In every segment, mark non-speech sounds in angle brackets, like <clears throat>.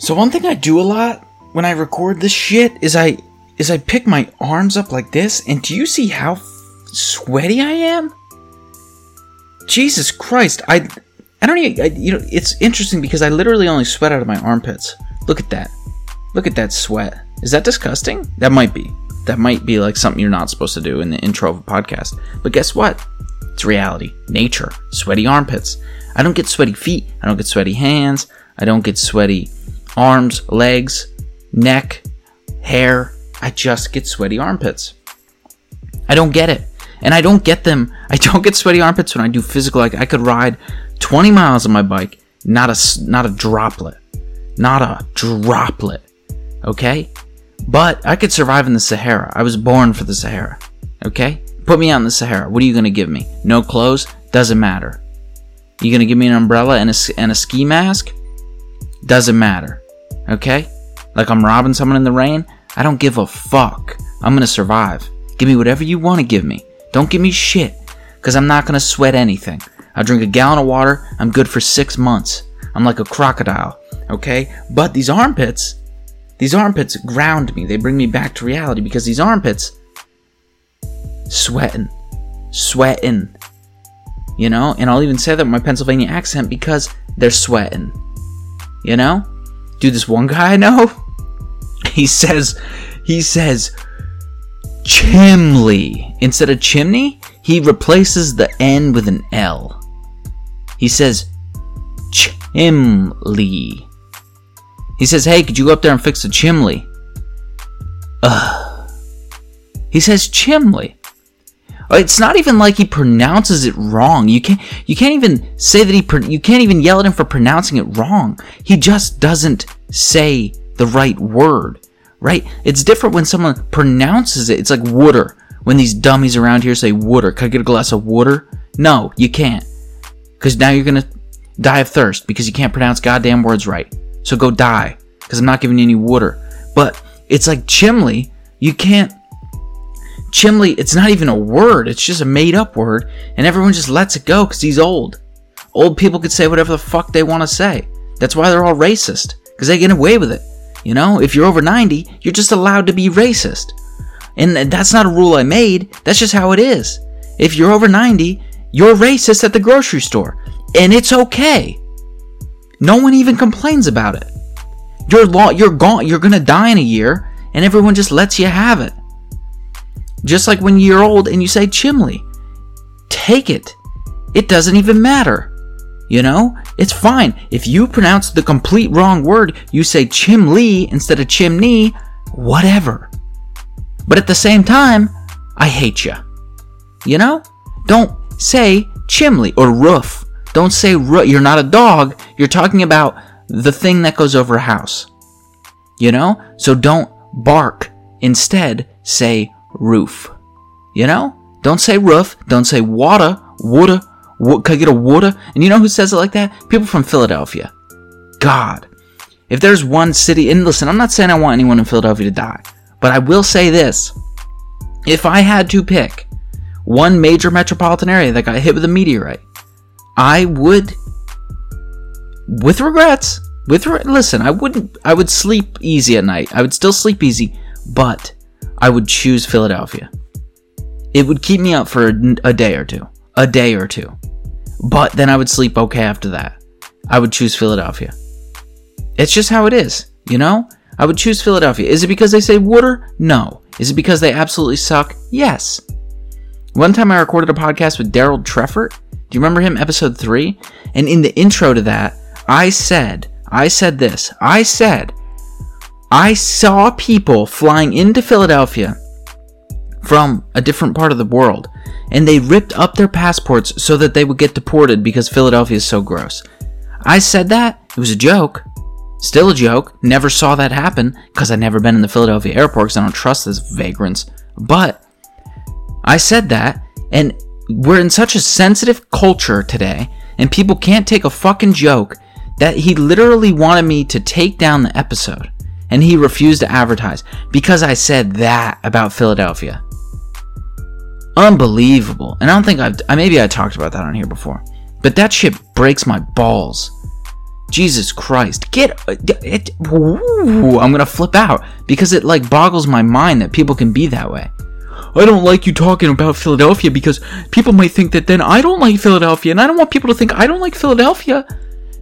So one thing I do a lot when I record this shit is I is I pick my arms up like this, and do you see how sweaty I am? Jesus Christ, I I don't even I, you know it's interesting because I literally only sweat out of my armpits. Look at that. Look at that sweat. Is that disgusting? That might be. That might be like something you're not supposed to do in the intro of a podcast. But guess what? It's reality. Nature. Sweaty armpits. I don't get sweaty feet. I don't get sweaty hands. I don't get sweaty arms, legs, neck, hair. I just get sweaty armpits. I don't get it. And I don't get them. <laughs> I don't get sweaty armpits when I do physical. Like I could ride 20 miles on my bike, not a not a droplet, not a droplet. Okay, but I could survive in the Sahara. I was born for the Sahara. Okay, put me out in the Sahara. What are you gonna give me? No clothes? Doesn't matter. You gonna give me an umbrella and a, and a ski mask? Doesn't matter. Okay? Like I'm robbing someone in the rain? I don't give a fuck. I'm gonna survive. Give me whatever you wanna give me. Don't give me shit. Cause I'm not gonna sweat anything. I drink a gallon of water, I'm good for six months. I'm like a crocodile. Okay? But these armpits, these armpits ground me. They bring me back to reality because these armpits, sweating, sweating. You know? And I'll even say that with my Pennsylvania accent because they're sweating. You know? Dude, this one guy I know, <laughs> he says, he says, chimley. Instead of chimney, he replaces the N with an L. He says, chimley. He says, hey, could you go up there and fix the chimley? Ugh. He says chimley. It's not even like he pronounces it wrong. You can't you can't even say that he pro- you can't even yell at him for pronouncing it wrong. He just doesn't say the right word, right? It's different when someone pronounces it. It's like water. When these dummies around here say water, can I get a glass of water? No, you can't. Cuz now you're going to die of thirst because you can't pronounce goddamn words right. So go die cuz I'm not giving you any water. But it's like chimley, you can't Chimley, it's not even a word, it's just a made up word, and everyone just lets it go because he's old. Old people could say whatever the fuck they want to say. That's why they're all racist, because they get away with it. You know, if you're over 90, you're just allowed to be racist. And that's not a rule I made, that's just how it is. If you're over 90, you're racist at the grocery store, and it's okay. No one even complains about it. You're law, you're gone, you're gonna die in a year, and everyone just lets you have it. Just like when you're old and you say chimley. Take it. It doesn't even matter. You know? It's fine. If you pronounce the complete wrong word, you say chimley instead of chimney, whatever. But at the same time, I hate you. You know? Don't say chimley or roof. Don't say roof. You're not a dog. You're talking about the thing that goes over a house. You know? So don't bark. Instead, say roof. You know? Don't say roof. Don't say water. Water. What, can I get a water? And you know who says it like that? People from Philadelphia. God. If there's one city, and listen, I'm not saying I want anyone in Philadelphia to die, but I will say this. If I had to pick one major metropolitan area that got hit with a meteorite, I would, with regrets, with re- listen, I wouldn't, I would sleep easy at night. I would still sleep easy, but I would choose Philadelphia. It would keep me up for a, a day or two. A day or two. But then I would sleep okay after that. I would choose Philadelphia. It's just how it is, you know? I would choose Philadelphia. Is it because they say water? No. Is it because they absolutely suck? Yes. One time I recorded a podcast with Daryl Treffert. Do you remember him? Episode 3? And in the intro to that, I said, I said this. I said, I saw people flying into Philadelphia from a different part of the world, and they ripped up their passports so that they would get deported because Philadelphia is so gross. I said that, it was a joke. Still a joke. Never saw that happen because I've never been in the Philadelphia airport because I don't trust those vagrants. But I said that, and we're in such a sensitive culture today, and people can't take a fucking joke that he literally wanted me to take down the episode and he refused to advertise because I said that about Philadelphia. Unbelievable. And I don't think I've, maybe I talked about that on here before, but that shit breaks my balls. Jesus Christ. Get it. Ooh, I'm gonna flip out because it like boggles my mind that people can be that way. I don't like you talking about Philadelphia because people might think that then I don't like Philadelphia, and I don't want people to think I don't like Philadelphia.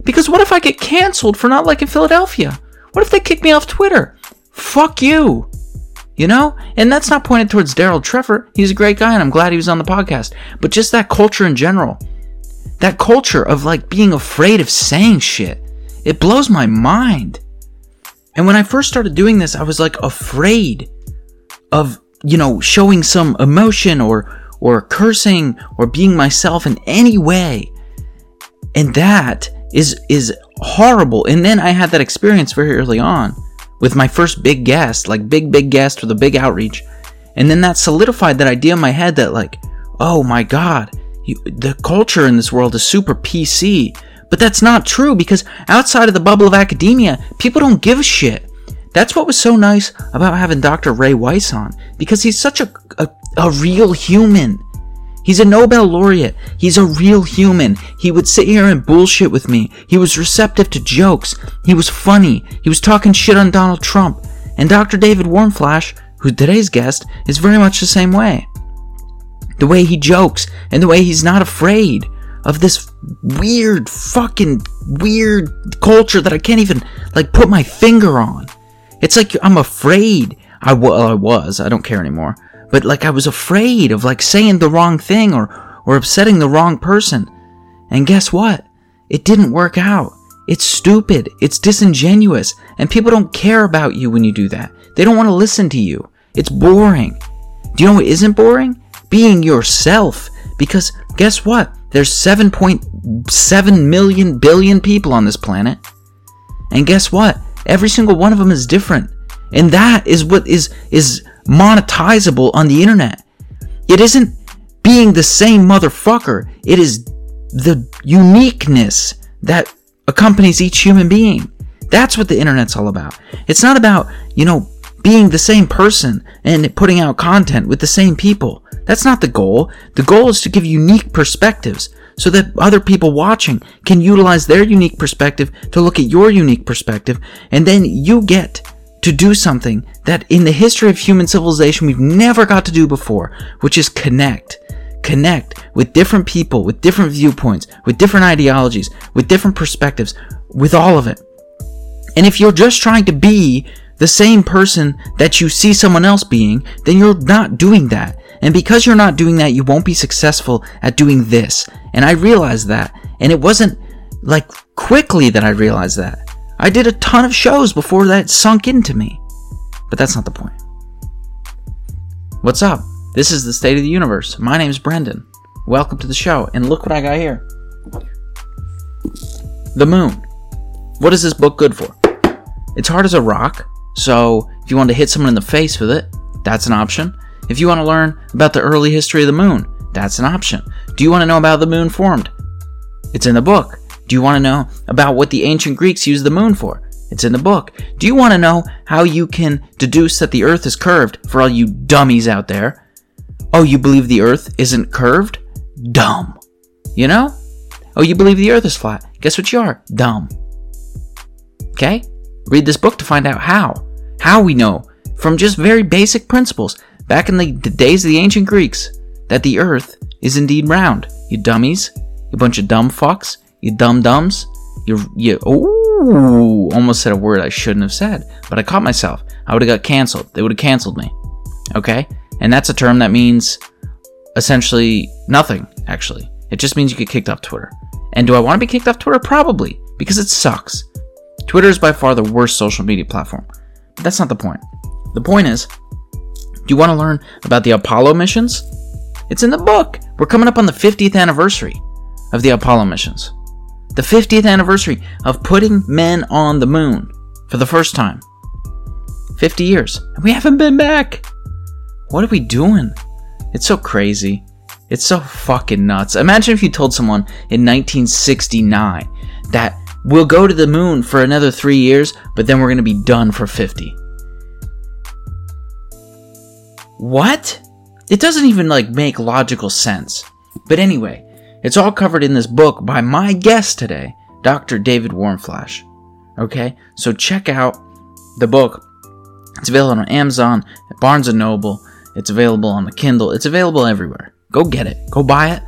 Because what if I get canceled for not liking Philadelphia? What if they kick me off Twitter? Fuck you. You know? And that's not pointed towards Daryl Treffert. He's a great guy and I'm glad he was on the podcast. But just that culture in general. That culture of like being afraid of saying shit. It blows my mind. And when I first started doing this, I was like afraid of, you know, showing some emotion or or cursing or being myself in any way. And that is is horrible. And then I had that experience very early on with my first big guest, like big big guest with a big outreach. And then that solidified that idea in my head that like, oh my god, you, the culture in this world is super PC. But that's not true because outside of the bubble of academia, people don't give a shit. That's what was so nice about having Dr. Rai Weiss on because he's such a, a, a real human. He's a Nobel laureate. He's a real human. He would sit here and bullshit with me. He was receptive to jokes. He was funny. He was talking shit on Donald Trump. And Dr. David Warmflash, who's today's guest, is very much the same way. The way he jokes and the way he's not afraid of this weird, fucking weird culture that I can't even, like, put my finger on. It's like I'm afraid. I, was. I don't care anymore but like I was afraid of like saying the wrong thing or or upsetting the wrong person. And guess what? It didn't work out. It's stupid. It's disingenuous. And people don't care about you when you do that. They don't want to listen to you. It's boring. Do you know what isn't boring? Being yourself. Because guess what? There's 7.7 million billion people on this planet. And guess what? Every single one of them is different. And that is what is is monetizable on the internet. It isn't being the same motherfucker. It is the uniqueness that accompanies each human being. That's what the internet's all about. It's not about, you know, being the same person and putting out content with the same people. That's not the goal. The goal is to give unique perspectives so that other people watching can utilize their unique perspective to look at your unique perspective and then you get to do something that in the history of human civilization we've never got to do before, which is connect. Connect with different people, with different viewpoints, with different ideologies, with different perspectives, with all of it. And if you're just trying to be the same person that you see someone else being, then you're not doing that. And because you're not doing that, you won't be successful at doing this. And I realized that. And it wasn't like quickly that I realized that. I did a ton of shows before that sunk into me. But that's not the point. What's up? This is the State of the Universe. My name's Brendan. Welcome to the show. And look what I got here The Moon. What is this book good for? It's hard as a rock, so if you want to hit someone in the face with it, that's an option. If you want to learn about the early history of the moon, that's an option. Do you want to know about the moon formed? It's in the book. Do you want to know about what the ancient Greeks used the moon for? It's in the book. Do you want to know how you can deduce that the earth is curved for all you dummies out there? Oh, you believe the earth isn't curved? Dumb. You know? Oh, you believe the earth is flat. Guess what you are? Dumb. Okay? Read this book to find out how. How we know from just very basic principles back in the, the days of the ancient Greeks that the earth is indeed round. You dummies. You bunch of dumb fucks. You dumb dumbs. You you ooh almost said a word I shouldn't have said, but I caught myself. I would have got canceled. They would have canceled me. Okay? And that's a term that means essentially nothing, actually. It just means you get kicked off Twitter. And do I want to be kicked off Twitter? Probably, because it sucks. Twitter is by far the worst social media platform. But that's not the point. The point is, do you want to learn about the Apollo missions? It's in the book. We're coming up on the 50th anniversary of the Apollo missions the 50th anniversary of putting men on the moon for the first time. 50 years, and we haven't been back. What are we doing? It's so crazy. It's so fucking nuts. Imagine if you told someone in 1969 that we'll go to the moon for another three years, but then we're going to be done for 50. What? It doesn't even like make logical sense. But anyway, it's all covered in this book by my guest today, Dr. David Warmflash. Okay? So check out the book. It's available on Amazon, Barnes and Noble. It's available on the Kindle. It's available everywhere. Go get it. Go buy it.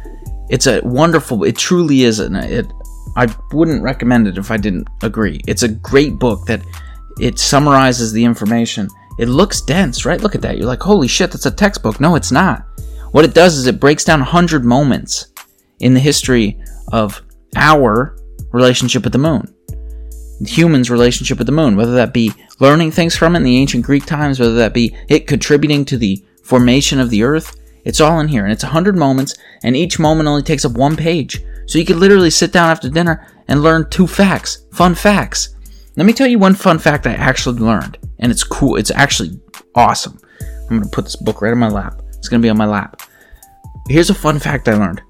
It's a wonderful. It truly is. An, it. I wouldn't recommend it if I didn't agree. It's a great book that it summarizes the information. It looks dense, right? Look at that. You're like, holy shit, that's a textbook. No, it's not. What it does is it breaks down 100 moments in the history of our relationship with the moon humans' relationship with the moon, whether that be learning things from it in the ancient Greek times, whether that be it contributing to the formation of the earth. It's all in here, and it's 100 moments, and each moment only takes up one page. So you could literally sit down after dinner and learn two facts, fun facts. Let me tell you one fun fact I actually learned, and it's cool. It's actually awesome. I'm going to put this book right on my lap. It's going to be on my lap. Here's a fun fact I learned.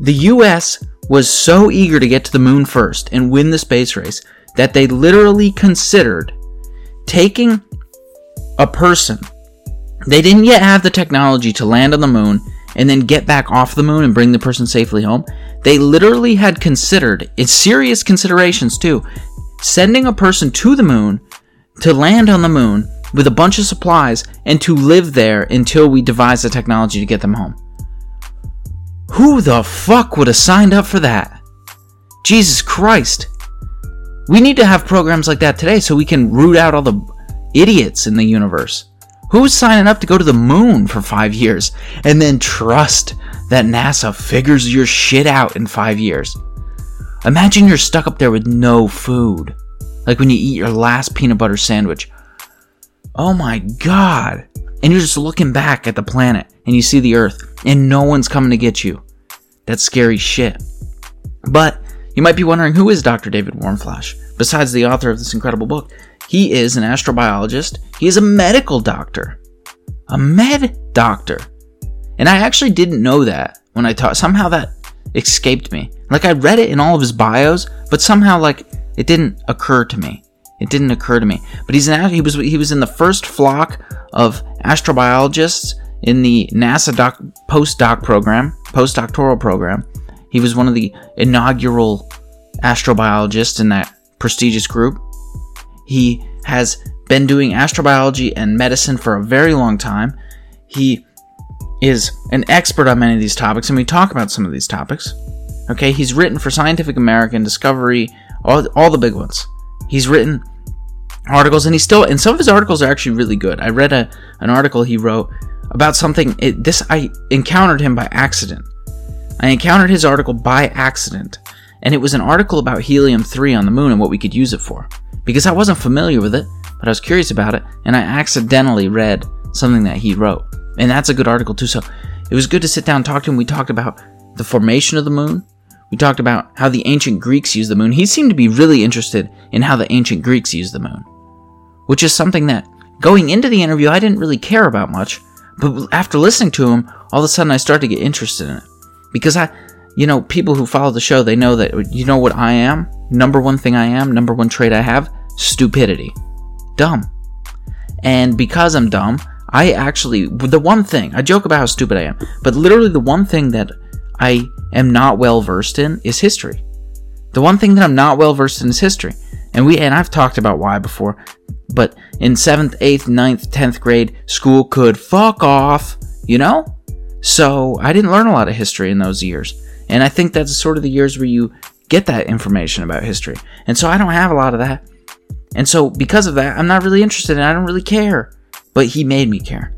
The US was so eager to get to the moon first and win the space race that they literally considered taking a person. They didn't yet have the technology to land on the moon and then get back off the moon and bring the person safely home. They literally had considered, in serious considerations too, sending a person to the moon to land on the moon with a bunch of supplies and to live there until we devise the technology to get them home. Who the fuck would have signed up for that? Jesus Christ. We need to have programs like that today so we can root out all the idiots in the universe. Who's signing up to go to the moon for five years and then trust that NASA figures your shit out in five years? Imagine you're stuck up there with no food. Like when you eat your last peanut butter sandwich. Oh my god. And you're just looking back at the planet and you see the Earth and no one's coming to get you. That's scary shit. But you might be wondering who is Dr. David Warmflash? Besides the author of this incredible book, he is an astrobiologist. He is a medical doctor. A med doctor. And I actually didn't know that when I taught. Somehow that escaped me. Like I read it in all of his bios, but somehow like it didn't occur to me. It didn't occur to me. But he's an he was he was in the first flock of astrobiologists in the NASA doc, postdoc program, postdoctoral program. He was one of the inaugural astrobiologists in that prestigious group. He has been doing astrobiology and medicine for a very long time. He is an expert on many of these topics, and we talk about some of these topics. Okay, he's written for Scientific American, Discovery, all, all the big ones. He's written articles, and he still, and some of his articles are actually really good. I read a an article he wrote about something. It, this I encountered him by accident. I encountered his article by accident, and it was an article about helium 3 on the moon and what we could use it for. Because I wasn't familiar with it, but I was curious about it, and I accidentally read something that he wrote. And that's a good article too, so it was good to sit down and talk to him. We talked about the formation of the moon. We talked about how the ancient Greeks used the moon. He seemed to be really interested in how the ancient Greeks used the moon, which is something that going into the interview I didn't really care about much, but after listening to him, all of a sudden I started to get interested in it because I, you know, people who follow the show, they know that, you know what I am? Number one thing I am, number one trait I have? Stupidity. Dumb. And because I'm dumb, I actually, the one thing, I joke about how stupid I am, but literally the one thing that I am not well versed in is history. The one thing that I'm not well versed in is history. And we, and I've talked about why before, but in 7th, 8th, 9th, 10th grade, school could fuck off, you know? So I didn't learn a lot of history in those years. And I think that's sort of the years where you get that information about history. And so I don't have a lot of that. And so because of that, I'm not really interested and I don't really care. But he made me care.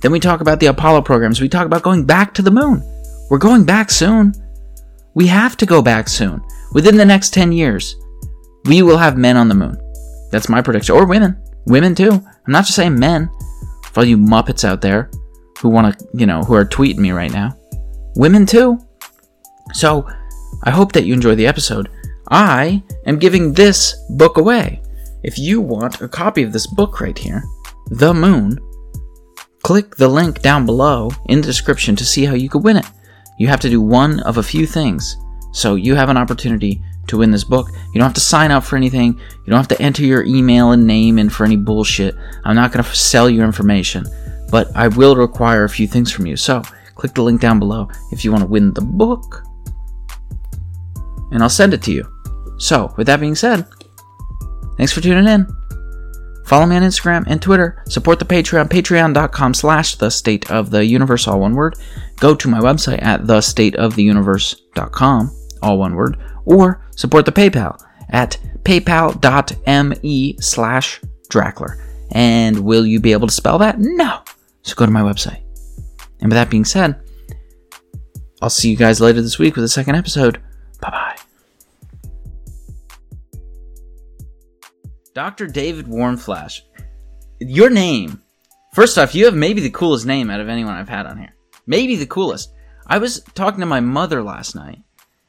Then we talk about the Apollo programs. We talk about going back to the moon. We're going back soon. We have to go back soon. Within the next 10 years, we will have men on the moon. That's my prediction. Or women. Women too. I'm not just saying men. For all you Muppets out there who want to, you know, who are tweeting me right now. Women too. So, I hope that you enjoy the episode. I am giving this book away. If you want a copy of this book right here, The Moon, click the link down below in the description to see how you could win it. You have to do one of a few things. So you have an opportunity to win this book. You don't have to sign up for anything. You don't have to enter your email and name in for any bullshit. I'm not going to sell your information but I will require a few things from you. So click the link down below if you want to win the book, and I'll send it to you. So, with that being said, thanks for tuning in. Follow me on Instagram and Twitter. Support the Patreon, patreon.com slash the state of the universe, all one word. Go to my website at thestateoftheuniverse.com, all one word. Or support the PayPal at paypal.me slash Drackler. And will you be able to spell that? No. So go to my website. And with that being said, I'll see you guys later this week with a second episode. Bye bye. Dr. David Warmflash. Your name. First off, you have maybe the coolest name out of anyone I've had on here. Maybe the coolest. I was talking to my mother last night,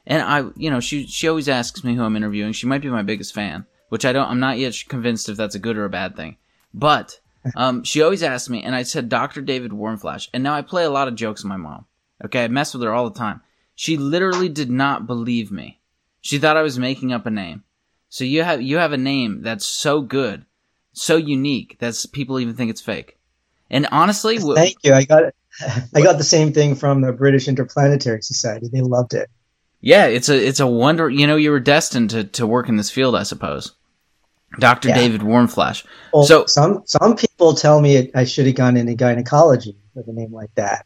and I, you know, she she always asks me who I'm interviewing. She might be my biggest fan, which I don't. I'm not yet convinced if that's a good or a bad thing. But <laughs> um, she always asks me, and I said Dr. David Warmflash, and now I play a lot of jokes with my mom. Okay, I mess with her all the time. She literally did not believe me. She thought I was making up a name. So you have you have a name that's so good, so unique that people even think it's fake. And honestly, thank you. I got it. I got the same thing from the British Interplanetary Society. They loved it. Yeah, it's a it's a wonder. You know, you were destined to to work in this field, I suppose. Dr. Yeah. David Warmflash. Well, so some some people tell me I should have gone into gynecology with a name like that.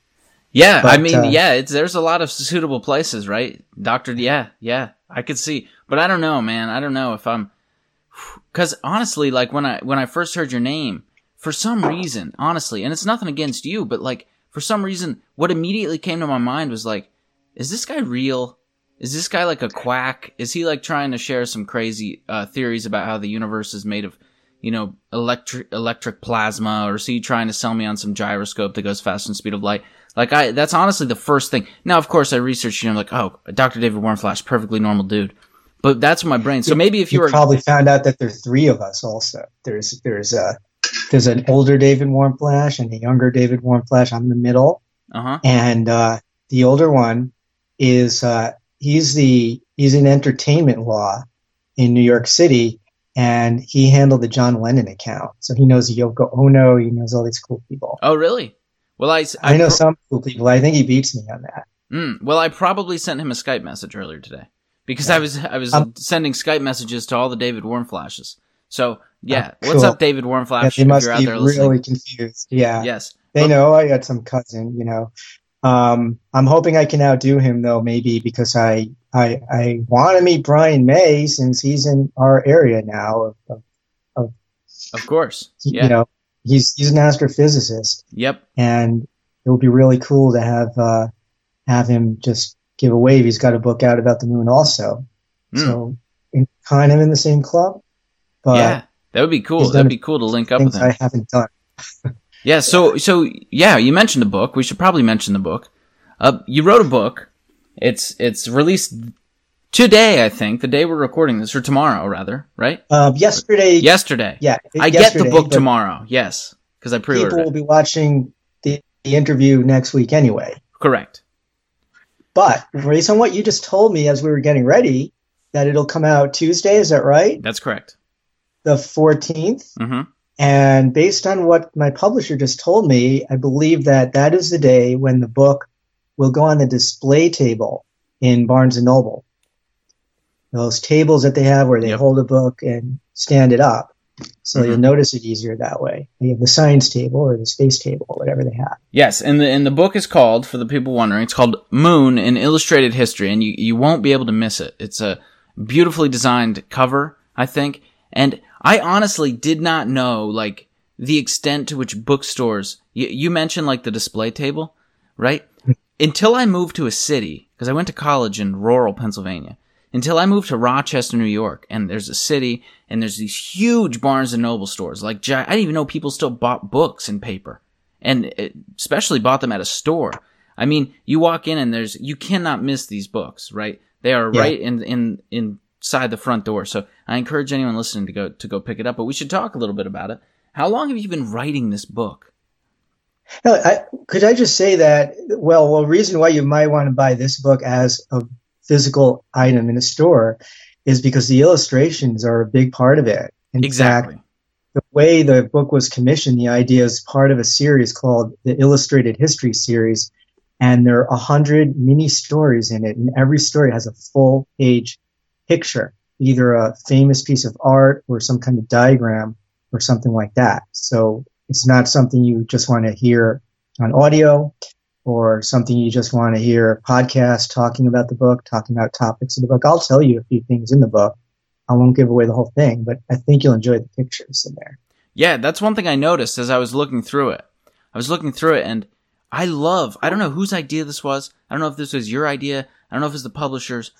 Yeah, but, I mean, uh, yeah, it's there's a lot of suitable places, right? Doctor, yeah, yeah, I could see, but I don't know, man. I don't know if I'm, <sighs> because honestly, like when I when I first heard your name, for some reason, honestly, and it's nothing against you, but like for some reason, what immediately came to my mind was like, is this guy real? Is this guy like a quack? Is he like trying to share some crazy uh, theories about how the universe is made of, you know, electric electric plasma, or is he trying to sell me on some gyroscope that goes faster than speed of light? Like I, that's honestly the first thing. Now, of course, I researched, you know, like, oh, Dr. David Warmflash, perfectly normal dude. But that's my brain. So maybe if you, you were probably found out that there are three of us also. There's there's a there's an older David Warmflash and a younger David Warmflash. I'm the middle. Uh-huh. And uh, the older one is uh, he's the he's in entertainment law in New York City, and he handled the John Lennon account, so he knows Yoko Ono. He knows all these cool people. Oh, really? Well, I, I, I know pro- some cool people. I think he beats me on that. Mm, well, I probably sent him a Skype message earlier today because yeah. I was I was um, sending Skype messages to all the David Warmflashes. So yeah, oh, cool. what's up, David Warmflash? Yeah, they must be really listening. confused. Yeah. Yes. They know I got some cousin. You know, um, I'm hoping I can outdo him though, maybe because I I I want to meet Brian May since he's in our area now. Of, of, of course. Yeah. You know, he's he's an astrophysicist. Yep. And it would be really cool to have uh, have him just give a wave. He's got a book out about the moon also. Mm. So in, kind of in the same club. But yeah, that would be cool. That'd be cool to link up with him. I haven't done. <laughs> yeah. So so yeah, you mentioned the book. We should probably mention the book. Uh, you wrote a book. It's it's released today, I think, the day we're recording this, or tomorrow, rather, right? Uh, yesterday. Yesterday. Yeah. I get the book tomorrow. Yes, because I pre-ordered. People will be watching the, the interview next week anyway. Correct. But based on what you just told me as we were getting ready, that it'll come out Tuesday. Is that right? That's correct. The 14th. Mm-hmm. And based on what my publisher just told me, I believe that that is the day when the book will go on the display table in Barnes and Noble those tables that they have where they yep. hold a book and stand it up. So mm-hmm. you'll notice it easier that way. They have the science table or the space table, whatever they have. Yes, and the and the book is called, for the people wondering, it's called Moon: An Illustrated History, and you you won't be able to miss it. It's a beautifully designed cover, I think, and I honestly did not know like the extent to which bookstores. You, you mentioned like the display table, right? <laughs> Until I moved to a city, because I went to college in rural Pennsylvania until I moved to Rochester, New York, and there's a city, and there's these huge Barnes and Noble stores. Like I didn't even know people still bought books in paper, and eh, especially bought them at a store. I mean, you walk in and there's you cannot miss these books, right? They are yeah. right in in inside the front door. So I encourage anyone listening to go to go pick it up. But we should talk a little bit about it. How long have you been writing this book? I, could I just say that? Well, well, reason why you might want to buy this book as a physical item in a store is because the illustrations are a big part of it. In exactly. Fact, the way the book was commissioned, the idea is part of a series called the Illustrated History Series, and there are a hundred mini stories in it, and every story has a full page picture. either a famous piece of art or some kind of diagram or something like that. So it's not something you just want to hear on audio or something you just want to hear a podcast talking about the book, talking about topics of the book. I'll tell you a few things in the book. I won't give away the whole thing, but I think you'll enjoy the pictures in there. Yeah, that's one thing I noticed as I was looking through it. I was looking through it and I love, I don't know whose idea this was. I don't know if this was your idea. I don't know if it's the publisher's,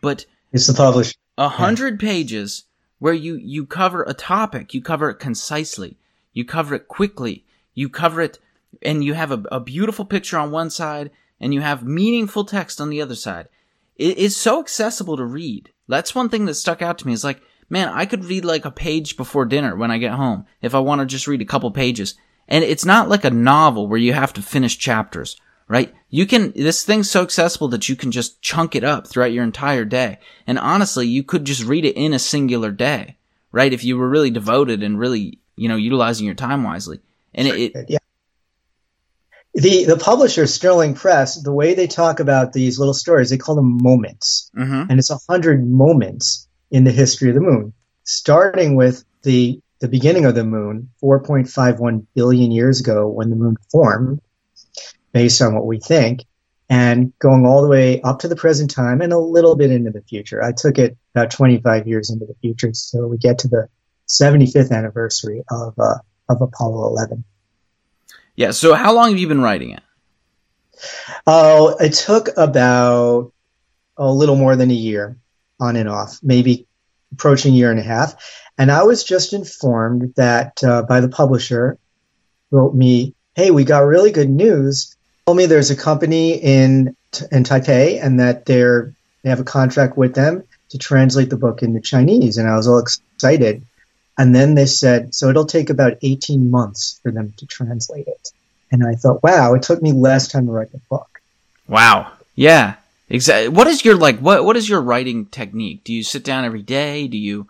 but it's the publisher. A hundred yeah. pages where you, you cover a topic, you cover it concisely, you cover it quickly, you cover it, and you have a, a beautiful picture on one side, and you have meaningful text on the other side. It is so accessible to read. That's one thing that stuck out to me is like, man, I could read like a page before dinner when I get home if I want to just read a couple pages. And it's not like a novel where you have to finish chapters, right? You can, this thing's so accessible that you can just chunk it up throughout your entire day. And honestly, you could just read it in a singular day, right? If you were really devoted and really, you know, utilizing your time wisely. And it, it yeah. The, the publisher, Sterling Press, the way they talk about these little stories, they call them moments. Mm-hmm. And it's a hundred moments in the history of the moon, starting with the the beginning of the moon, 4.51 billion years ago, when the moon formed, based on what we think, and going all the way up to the present time and a little bit into the future. I took it about 25 years into the future, so we get to the 75th anniversary of uh, of Apollo 11. Yeah. So, how long have you been writing it? Oh, it took about a little more than a year, on and off, maybe approaching a year and a half. And I was just informed that uh, by the publisher, wrote me, "Hey, we got really good news. Told me there's a company in in Taipei, and that they're they have a contract with them to translate the book into Chinese." And I was all excited. And then they said, "So it'll take about 18 months for them to translate it." And I thought, "Wow, it took me less time to write the book." Wow. Yeah. Exactly. What is your like? What What is your writing technique? Do you sit down every day? Do you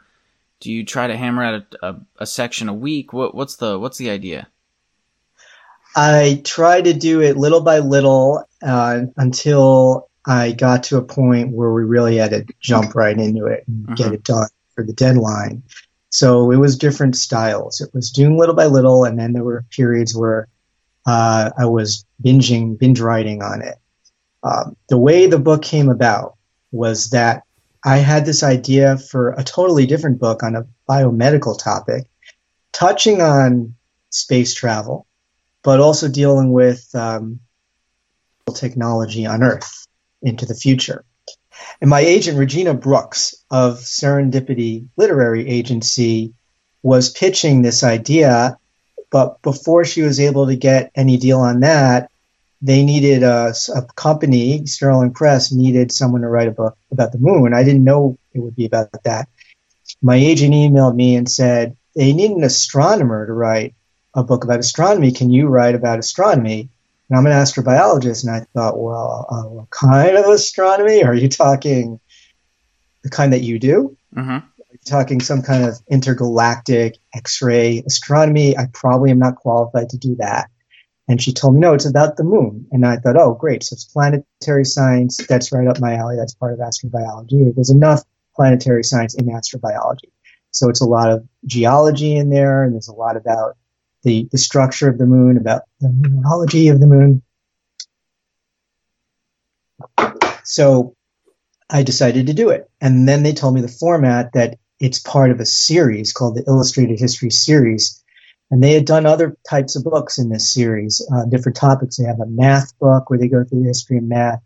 do you try to hammer out a, a, a section a week? What, what's the what's the idea? I tried to do it little by little uh, until I got to a point where we really had to jump right into it and uh-huh. get it done for the deadline. So it was different styles. It was doing little by little, and then there were periods where uh, I was binging, binge writing on it. Um, the way the book came about was that I had this idea for a totally different book on a biomedical topic, touching on space travel, but also dealing with um, technology on Earth into the future. And my agent, Regina Brooks of Serendipity Literary Agency, was pitching this idea, but before she was able to get any deal on that, they needed a, a, company, Sterling Press, needed someone to write a book about the moon. I didn't know it would be about that. My agent emailed me and said they need an astronomer to write a book about astronomy. Can you write about astronomy? And I'm an astrobiologist, and I thought, well, uh, what kind of astronomy? Are you talking the kind that you do? Mm-hmm. Are you talking some kind of intergalactic X-ray astronomy? I probably am not qualified to do that. And she told me, no, it's about the moon. And I thought, oh, great. So it's planetary science. That's right up my alley. That's part of astrobiology. There's enough planetary science in astrobiology. So it's a lot of geology in there, and there's a lot about the, the structure of the moon, about the mineralogy of the moon. So I decided to do it. And then they told me the format that it's part of a series called the Illustrated History Series and they had done other types of books in this series, uh, different topics. They have a math book where they go through the history of math.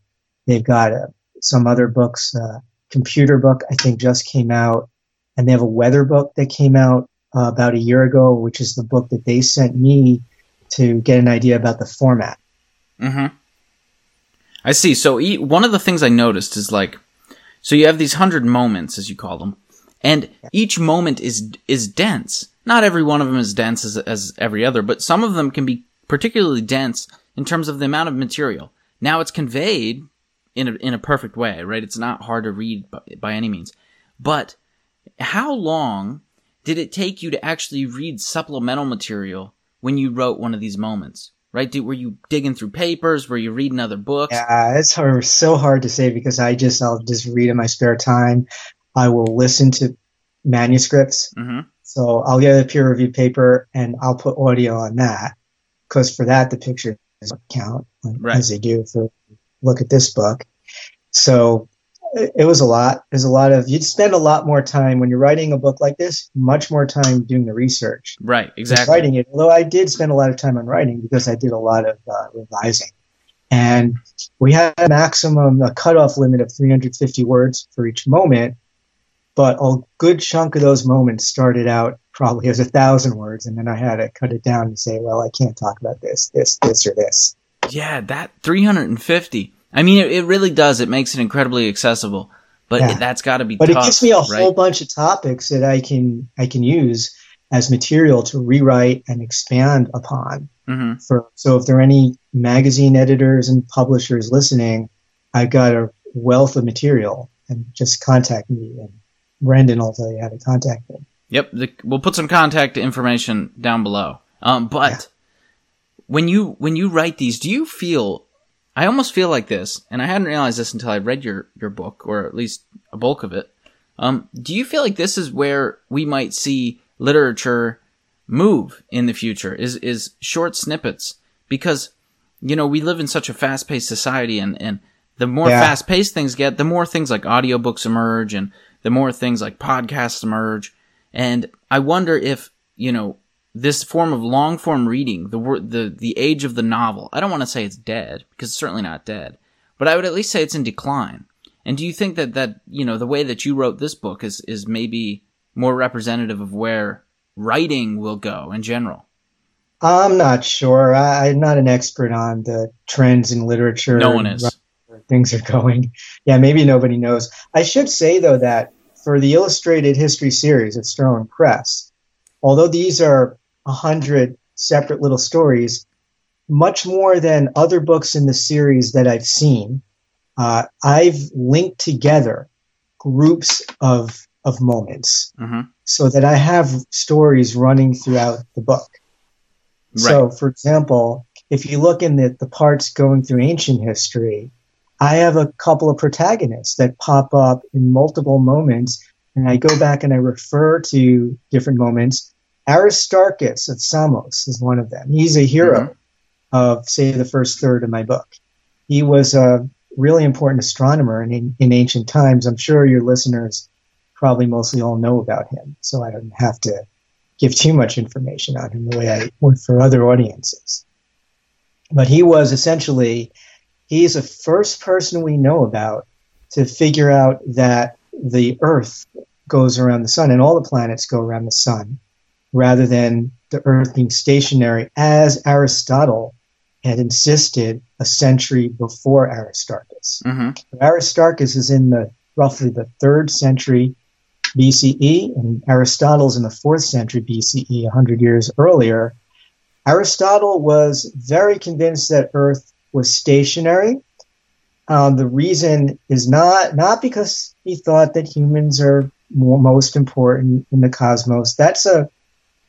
They've got uh, some other books, uh, computer book I think just came out, and they have a weather book that came out uh, about a year ago, which is the book that they sent me to get an idea about the format. Mm-hmm. I see. So one of the things I noticed is like, so you have these hundred moments, as you call them, and each moment is is dense. Not every one of them is dense as, as every other, but some of them can be particularly dense in terms of the amount of material. Now it's conveyed in a, in a perfect way, right? It's not hard to read by, by any means. But how long did it take you to actually read supplemental material when you wrote one of these moments? Right? Did, were you digging through papers? Were you reading other books? Yeah, it's hard, so hard to say because I just I'll just read in my spare time. I will listen to manuscripts. Mm-hmm. So I'll get a peer reviewed paper and I'll put audio on that because for that the pictures count Right. as they do for look at this book. So it, it was a lot. There's a lot of you'd spend a lot more time when you're writing a book like this. Much more time doing the research. Right. Exactly. writing it. Although I did spend a lot of time on writing because I did a lot of uh, revising. And we had a maximum, a cutoff limit of 350 words for each moment. But a good chunk of those moments started out probably as a thousand words. And then I had to cut it down and say, well, I can't talk about this, this, this, or this. Yeah, that 350. I mean, it, it really does. It makes it incredibly accessible, but Yeah. it, that's got to be But tough. it gives me a right? whole bunch of topics that I can, I can use as material to rewrite and expand upon. hmm for so if there are any magazine editors and publishers listening, I've got a wealth of material and just contact me and Brendan will tell you how to contact me. Yep, the, we'll put some contact information down below. Um, but Yeah. when you when you write these, do you feel? I almost feel like this, and I hadn't realized this until I read your your book, or at least a bulk of it. Um, do you feel like this is where we might see literature move in the future? Is is short snippets because you know we live in such a fast paced society, and and the more Yeah. fast paced things get, the more things like audiobooks emerge, and the more things like podcasts emerge. And I wonder if, you know, this form of long form reading, the the, the age of the novel, I don't want to say it's dead because it's certainly not dead, but I would at least say it's in decline. And do you think that, that, you know, the way that you wrote this book is, is maybe more representative of where writing will go in general? I'm not sure. I, I'm not an expert on the trends in literature. No one is. things are going. Yeah, maybe nobody knows. I should say though that for the illustrated history series at Sterling Press, although these are a hundred separate little stories, much more than other books in the series that I've seen, uh, I've linked together groups of of moments hmm so that I have stories running throughout the book. So, for example, if you look in the, the parts going through ancient history, I have a couple of protagonists that pop up in multiple moments, and I go back and I refer to different moments. Aristarchus of Samos is one of them. He's a hero mm-hmm. of, say, the first third of my book. He was a really important astronomer in, in ancient times. I'm sure your listeners probably mostly all know about him, so I don't have to give too much information on him the way I would for other audiences. But he was essentially, he's the first person we know about to figure out that the Earth goes around the sun and all the planets go around the sun rather than the Earth being stationary as Aristotle had insisted a century before Aristarchus. hmm Aristarchus is in the roughly the third century BCE, and Aristotle's in the fourth century BCE, 100 years earlier. Aristotle was very convinced that Earth was stationary. Um, the reason is not not because he thought that humans are more, most important in the cosmos. That's a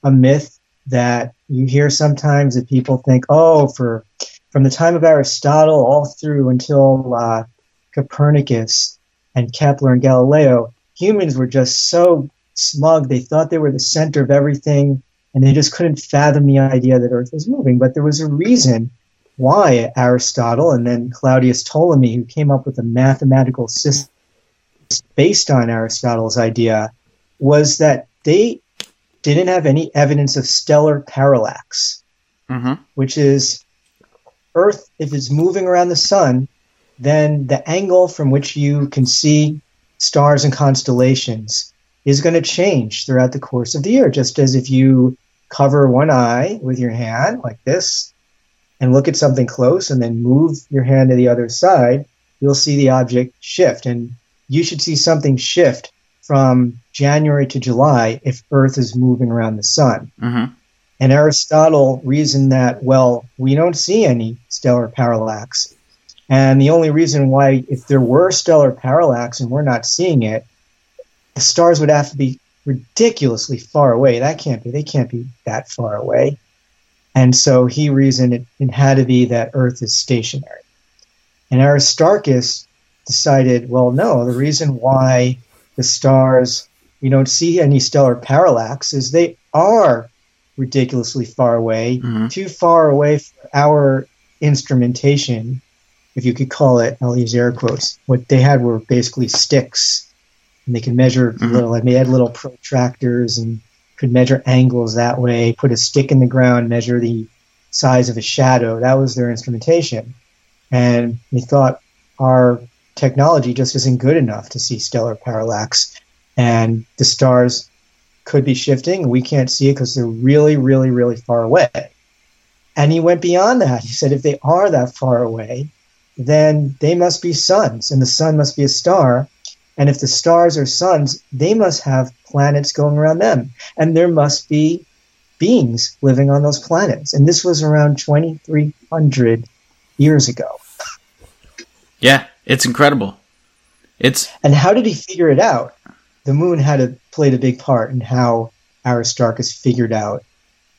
a myth that you hear sometimes that people think, oh, for from the time of Aristotle all through until uh, Copernicus and Kepler and Galileo, humans were just so smug. They thought they were the center of everything, and they just couldn't fathom the idea that Earth was moving. But there was a reason why Aristotle and then Claudius Ptolemy, who came up with a mathematical system based on Aristotle's idea, was that they didn't have any evidence of stellar parallax hmm which is Earth, if it's moving around the sun, then the angle from which you can see stars and constellations is going to change throughout the course of the year. Just as if you cover one eye with your hand like this and look at something close and then move your hand to the other side, you'll see the object shift. And you should see something shift from January to July if Earth is moving around the sun. hmm And Aristotle reasoned that, well, we don't see any stellar parallax. And the only reason why, if there were stellar parallax and we're not seeing it, the stars would have to be ridiculously far away. That can't be, they can't be that far away. And so he reasoned it, it had to be that Earth is stationary. And Aristarchus decided, well, no, the reason why the stars, you don't see any stellar parallax, is they are ridiculously far away, Mhm. too far away for our instrumentation, if you could call it. I'll use air quotes. What they had were basically sticks, and they could measure Mhm. little. They had little protractors and could measure angles that way. Put a stick in the ground, measure the size of a shadow. That was their instrumentation, and they thought our technology just isn't good enough to see stellar parallax, and the stars could be shifting. We can't see it because they're really, really, really far away. And he went beyond that. He said if they are that far away, then they must be suns, and the sun must be a star. And if the stars are suns, they must have planets going around them. And there must be beings living on those planets. And this was around 2,300 years ago. Yeah, it's incredible. It's And how did he figure it out? The moon had a, played a big part in how Aristarchus figured out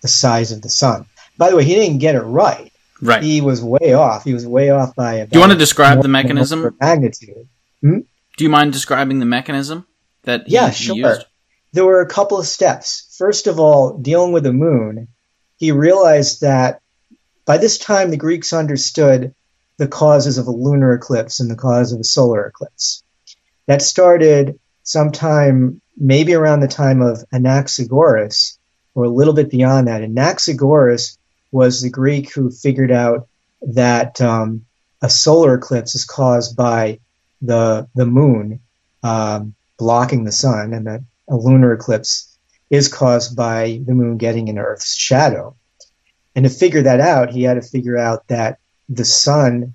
the size of the sun. By the way, he didn't get it right. right. He was way off. He was way off by about Do you want to describe the mechanism? magnitude. Hmm? Do you mind describing the mechanism that he, used? Yeah, sure. used? There were a couple of steps. First of all, dealing with the moon, he realized that by this time the Greeks understood the causes of a lunar eclipse and the cause of a solar eclipse. That started sometime maybe around the time of Anaxagoras or a little bit beyond that. Anaxagoras was the Greek who figured out that um, a solar eclipse is caused by the the moon um, blocking the sun, and that a lunar eclipse is caused by the moon getting in Earth's shadow. And to figure that out, he had to figure out that the sun,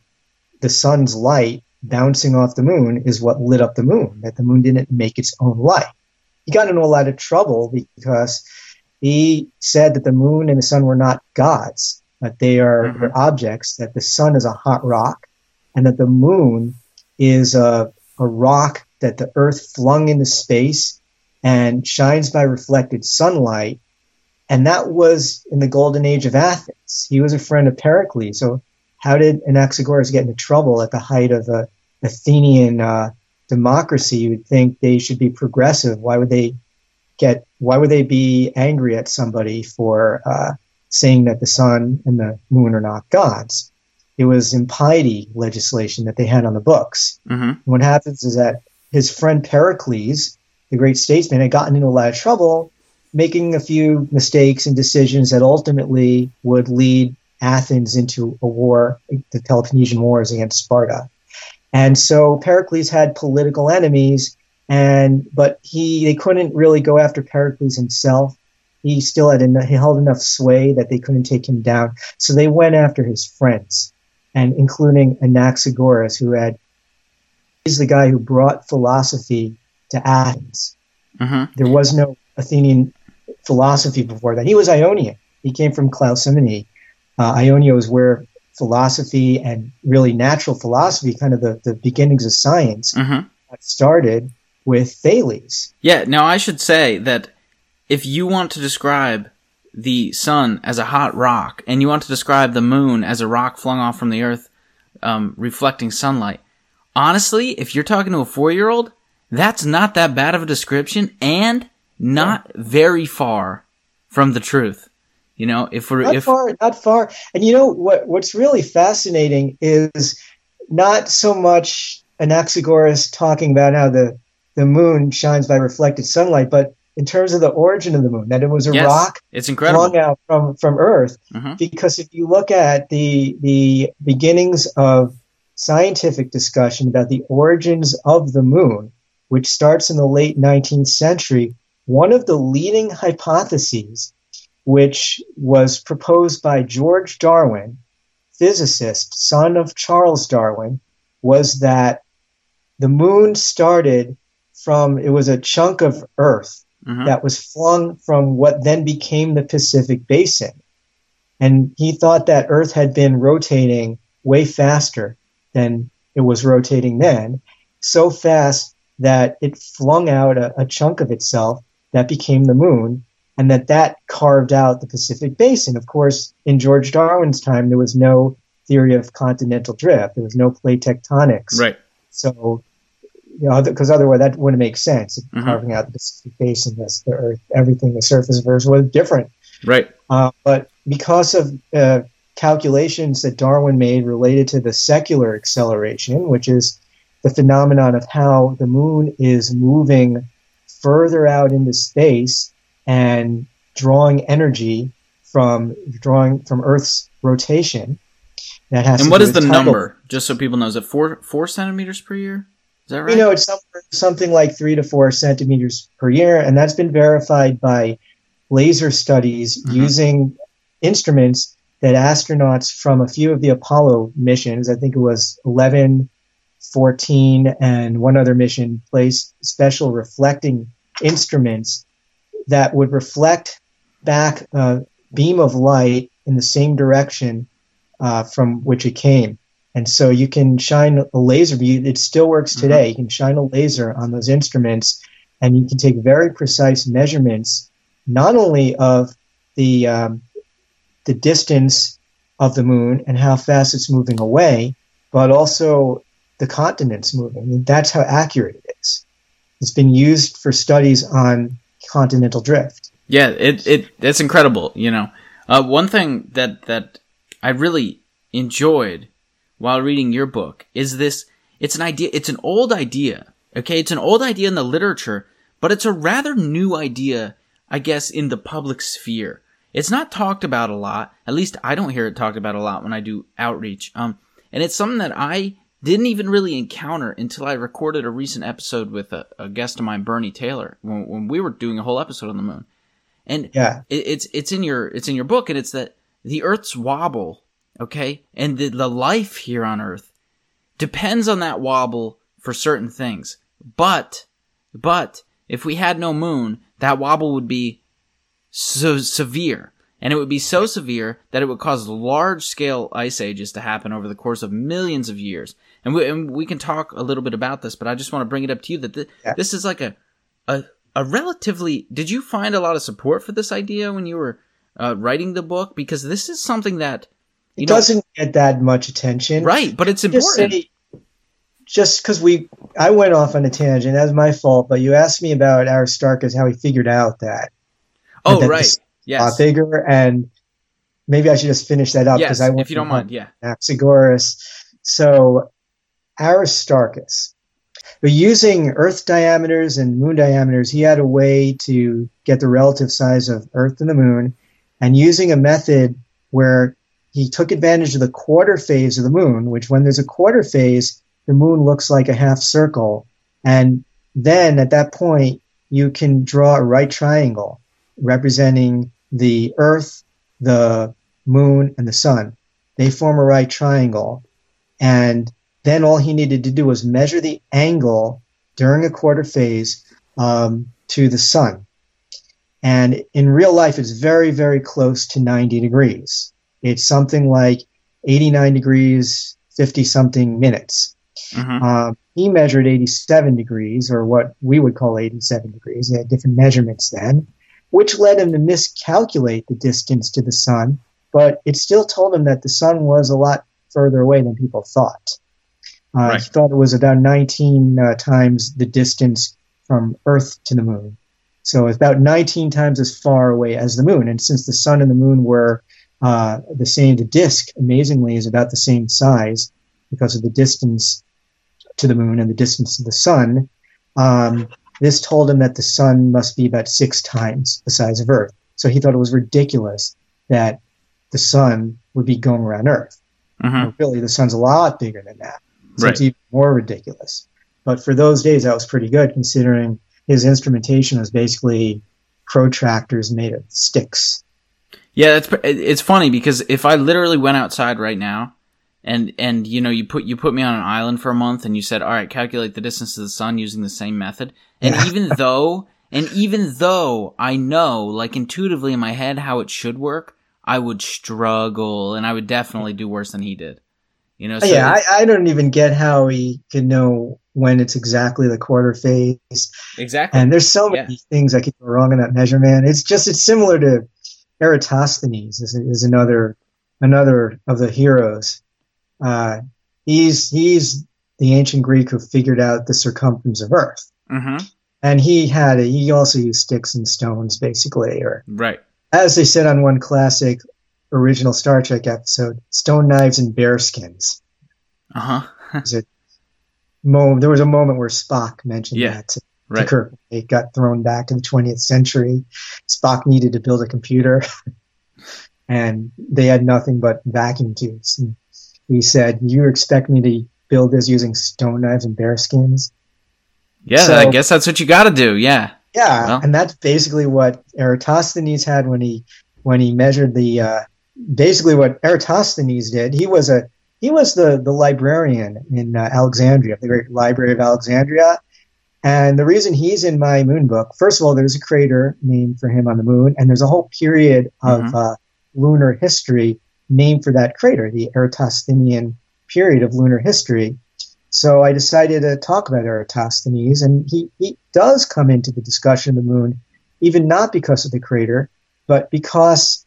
the sun's light bouncing off the moon is what lit up the moon, that the moon didn't make its own light. He got into a lot of trouble because he said that the moon and the sun were not gods, that they are Mhm. objects, that the sun is a hot rock, and that the moon is a, a rock that the earth flung into space and shines by reflected sunlight. And that was in the golden age of Athens. He was a friend of Pericles. So how did Anaxagoras get into trouble at the height of a Athenian uh, democracy? You would think they should be progressive. Why would they get? Why would they be angry at somebody for uh, saying that the sun and the moon are not gods? It was impiety legislation that they had on the books. hmm What happens is that his friend Pericles, the great statesman, had gotten into a lot of trouble, making a few mistakes and decisions that ultimately would lead Athens into a war, the Peloponnesian Wars against Sparta. And so Pericles had political enemies, and but he they couldn't really go after Pericles himself. He still had enough, he held enough sway that they couldn't take him down. So they went after his friends, and including Anaxagoras, who had he's the guy who brought philosophy to Athens. hmm There was no Athenian philosophy before that. He was Ionian. He came from Clazomenae. Uh, Ionia was where philosophy and really natural philosophy, kind of the, the beginnings of science, hmm started with Thales. Yeah. Now I should say that if you want to describe the sun as a hot rock, and you want to describe the moon as a rock flung off from the earth, um, reflecting sunlight, honestly, if you're talking to a four-year-old, that's not that bad of a description, and not very far from the truth. You know, if we're Not if far, not far. And you know what? What's really fascinating is not so much Anaxagoras talking about how the the moon shines by reflected sunlight, but in terms of the origin of the moon, that it was a yes, rock it's incredible. flung out from from Earth. hmm Because if you look at the the beginnings of scientific discussion about the origins of the moon, which starts in the late 19th century, one of the leading hypotheses, which was proposed by George Darwin, physicist, son of Charles Darwin, was that the moon started from it was a chunk of Earth hmm that was flung from what then became the Pacific Basin. And he thought that Earth had been rotating way faster than it was rotating then, so fast that it flung out a, a chunk of itself that became the moon, and that that carved out the Pacific Basin. Of course, in George Darwin's time, there was no theory of continental drift. There was no plate tectonics. Right. So you know, because otherwise that wouldn't make sense. Mhm. Carving out the Pacific Basin, this, the Earth, everything, the surface of Earth was different. Right. Uh, but because of uh, calculations that Darwin made related to the secular acceleration, which is the phenomenon of how the moon is moving further out into space and drawing energy from drawing from Earth's rotation. That has And what is the tidal- number? Just so people know, is it four four centimeters per year? Is that right? You know, it's something like three to four centimeters per year, and that's been verified by laser studies Mhm. using instruments that astronauts from a few of the Apollo missions, I think it was 11, 14, and one other mission, placed special reflecting instruments that would reflect back a beam of light in the same direction uh, from which it came. And so you can shine a laser, you- it still works Mhm. today. You can shine a laser on those instruments and you can take very precise measurements, not only of the, um, the distance of the moon and how fast it's moving away, but also the continents moving. And that's how accurate it is. It's been used for studies on continental drift. Yeah, it it it's incredible. You know, uh, one thing that that I really enjoyed while reading your book is this. It's an idea. It's an old idea. Okay, it's an old idea in the literature, but it's a rather new idea, I guess, in the public sphere. It's not talked about a lot. At least I don't hear it talked about a lot when I do outreach. Um, and it's something that I didn't even really encounter until I recorded a recent episode with a, a guest of mine, Bernie Taylor, when, when we were doing a whole episode on the moon. And Yeah. it, it's it's in your it's in your book, and it's that the Earth's wobble, okay, and the, the life here on Earth depends on that wobble for certain things. But but if we had no moon, that wobble would be so severe. And it would be so severe that it would cause large scale ice ages to happen over the course of millions of years. And we, and we can talk a little bit about this, but I just want to bring it up to you that th- Yeah. this is like a, a, a relatively, did you find a lot of support for this idea when you were uh, writing the book? Because this is something that, you It know, doesn't get that much attention. right, but it's important. just because we, I went off on a tangent. That's my fault. But you asked me about Aristarchus, how he figured out that. oh, that right. Yes. Uh, figure, and maybe I should just finish that up yes, because I went if you don't mind. Yeah. Anaxagoras. So Aristarchus, but using Earth diameters and moon diameters, he had a way to get the relative size of Earth and the moon, and using a method where he took advantage of the quarter phase of the moon, which when there's a quarter phase, the moon looks like a half circle, and then at that point you can draw a right triangle representing the Earth, the moon, and the sun. They form a right triangle. And then all he needed to do was measure the angle during a quarter phase um, to the sun. And in real life, it's very, very close to 90 degrees. It's something like 89 degrees, 50 something minutes. hmm Um, he measured 87 degrees, or what we would call 87 degrees. He had different measurements then, which led him to miscalculate the distance to the sun, but it still told him that the sun was a lot further away than people thought. Uh, Right. He thought it was about 19 uh, times the distance from Earth to the moon. So it's about 19 times as far away as the moon. And since the sun and the moon were uh, the same, the disk, amazingly, is about the same size because of the distance to the moon and the distance to the sun. Um, this told him that the sun must be about six times the size of Earth. So he thought it was ridiculous that the sun would be going around Earth. hmm Well, really, the sun's a lot bigger than that. So Right. it's even more ridiculous. But for those days, that was pretty good considering his instrumentation was basically protractors made of sticks. Yeah, it's it's funny because if I literally went outside right now, and and you know you put you put me on an island for a month and you said, all right, calculate the distance to the sun using the same method, and Yeah. even <laughs> though and even though I know like intuitively in my head how it should work, I would struggle and I would definitely do worse than he did. You know, so yeah, I, I don't even get how he could know when it's exactly the quarter phase. exactly. And there's so many things that could go wrong in that measurement. It's just it's similar to Eratosthenes is, is another another of the heroes. Uh, he's he's the ancient Greek who figured out the circumference of Earth. Mm-hmm. And he had a, he also used sticks and stones, basically, or Right. as they said on one classic original Star Trek episode, stone knives and bear skins. Uh huh. There was a moment where Spock mentioned Yeah, that to, to Right. Kirk. It got thrown back to the 20th century. Spock needed to build a computer, <laughs> and they had nothing but vacuum tubes. And he said, "You expect me to build this using stone knives and bear skins?" Yeah, So- I guess that's what you got to do. Yeah. Yeah, Well. and that's basically what Eratosthenes had when he when he measured the uh, basically what Eratosthenes did. He was a he was the the librarian in uh, Alexandria, the great library of Alexandria. And the reason he's in my moon book, first of all, there's a crater named for him on the moon, and there's a whole period of Mhm. uh, lunar history named for that crater, the Eratosthenian period of lunar history. So I decided to talk about Eratosthenes, and he, he does come into the discussion of the moon, even not because of the crater, but because